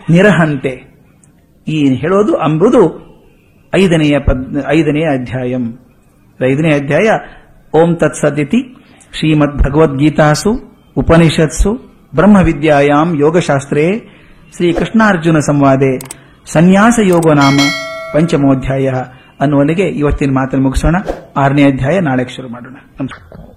ನಿರಹಂತೆ. ಈ ಹೇಳೋದು ಅಂಬುದು ಐದನೆಯ ಪದ್, ಐದನೆಯ ಅಧ್ಯಾಯಂ. ಐದನೇ ಅಧ್ಯಾಯ, ಓಂ ತತ್ಸದಿತಿ ಶ್ರೀಮದ್ ಭಗವದ್ಗೀತಾಸು ಉಪನಿಷತ್ಸು, ಬ್ರಹ್ಮವಿದ್ಯಾಯಾಂ ಯೋಗಶಾಸ್ತ್ರೇ, ಶ್ರೀಕೃಷ್ಣಾರ್ಜುನ ಸಂವಾದೆ ಸನ್ಯಾಸ ಯೋಗ ನಾಮ, ಪಂಚಮೋಧ್ಯಾಯ ಅನ್ನುವಲ್ಲಿಗೆ ಇವತ್ತಿನ ಮಾತನ್ನು ಮುಗಿಸೋಣ. ಆರನೇ ಅಧ್ಯಾಯ ನಾಳೆ ಶುರು ಮಾಡೋಣ. ನಮಸ್ಕಾರ.